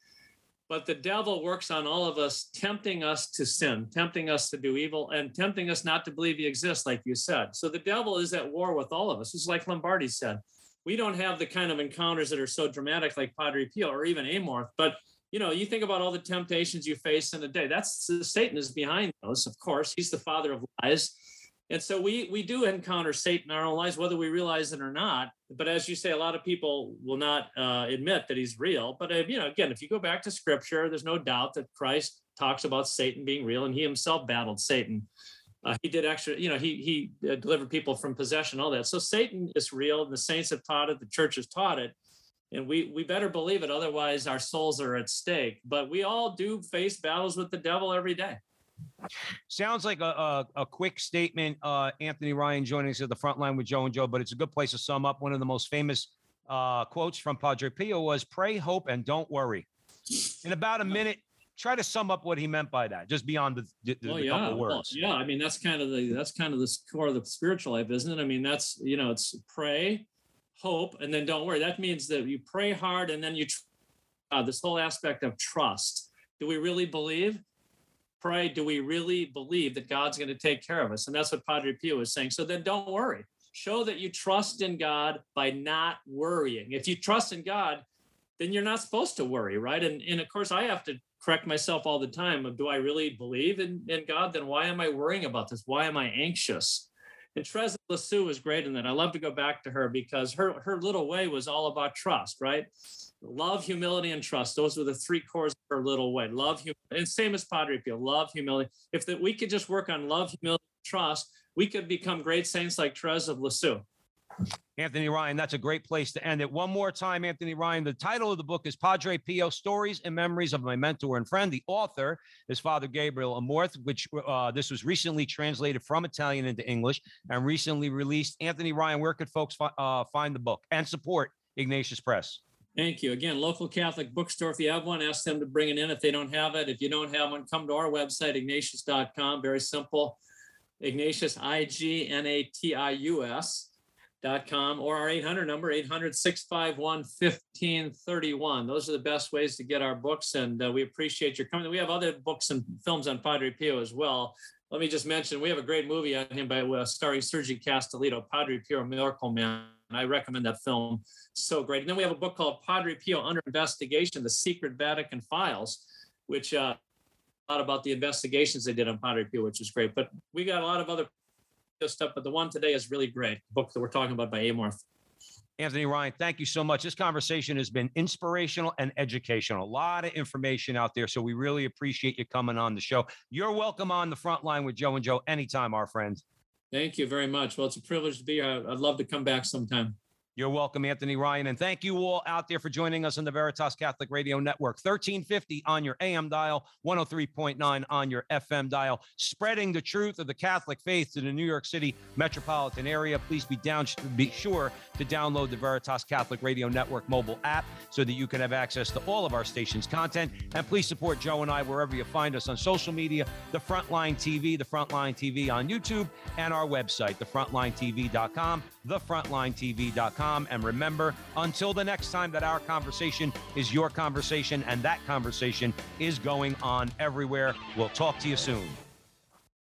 but the devil works on all of us, tempting us to sin, tempting us to do evil, and tempting us not to believe he exists, like you said. So the devil is at war with all of us. It's like Lombardi said. We don't have the kind of encounters that are so dramatic like Padre Pio or even Amorth, but you know, you think about all the temptations you face in a day. That's Satan is behind those, of course. He's the father of lies. And so we we do encounter Satan in our own lives, whether we realize it or not. But as you say, a lot of people will not uh, admit that he's real. But uh, you know, again, if you go back to Scripture, there's no doubt that Christ talks about Satan being real, and he himself battled Satan. Uh, he did actually, you know, he he uh, delivered people from possession, all that. So Satan is real, and the saints have taught it. The church has taught it and we we better believe it otherwise our souls are at stake but we all do face battles with the devil every day Sounds like a, a, a quick statement. Uh, Anthony Ryan joining us at the front line with Joe and Joe, but it's a good place to sum up. One of the most famous uh, quotes from Padre Pio was pray, hope, and don't worry. In about a minute, try to sum up what he meant by that, just beyond the, the, the oh couple yeah well, yeah i mean that's kind of the that's kind of the core of the spiritual life isn't it i mean that's you know it's pray hope and then don't worry. That means that you pray hard and then you uh, this whole aspect of trust. Do we really believe? Pray do we really believe that god's going to take care of us? And that's what padre pio is saying. So then don't worry. Show that you trust in god by not worrying. If you trust in god then you're not supposed to worry right? And, and of course i have to correct myself all the time of do i really believe in, in god? Then why am i worrying about this? Why am i anxious And Teresa Lisieux was great in that. I love to go back to her because her her little way was all about trust, right? Love, humility, and trust. Those were the three cores of her little way. Love, humility, and same as Padre Pio. Love, humility. If that we could just work on love, humility, trust, we could become great saints like Teresa of Lisieux. Anthony Ryan, that's a great place to end it. One more time, Anthony Ryan. The title of the book is Padre Pio Stories and Memories of My Mentor and Friend. The author is Father Gabriel Amorth, which uh, this was recently translated from Italian into English and recently released. Anthony Ryan, where could folks fi- uh, find the book and support Ignatius Press? Thank you. Again, local Catholic bookstore. If you have one, ask them to bring it in. If they don't have it, if you don't have one, come to our website, ignatius.com. Very simple. Ignatius, I G N A T I U S com or our 800 number 800 651 1531 those are the best ways to get our books and uh, we appreciate your coming. We have other books and films on padre pio as well. Let me just mention we have a great movie on him by uh, starring sergio castellitto padre pio miracle man. I recommend that film. So great. And then we have a book called padre pio under investigation the secret vatican files which uh a lot about the investigations they did on padre pio which is great. But we got a lot of other stuff, but the one today is really great. Book that we're talking about by Amorth. Anthony Ryan, thank you so much. This conversation has been inspirational and educational. A lot of information out there. So we really appreciate you coming on the show. You're welcome on the front line with Joe and Joe anytime, our friends. Thank you very much. Well, it's a privilege to be here. I'd love to come back sometime. You're welcome, Anthony Ryan. And thank you all out there for joining us on the Veritas Catholic Radio Network. 1350 on your AM dial, 103.9 on your FM dial, spreading the truth of the Catholic faith to the New York City metropolitan area. Please be down be sure to download the Veritas Catholic Radio Network mobile app so that you can have access to all of our station's content. And please support Joe and I wherever you find us on social media, the Frontline TV, the Frontline TV on YouTube, and our website, thefrontlinetv.com, thefrontlinetv.com. And remember, until the next time that our conversation is your conversation and that conversation is going on everywhere, we'll talk to you soon.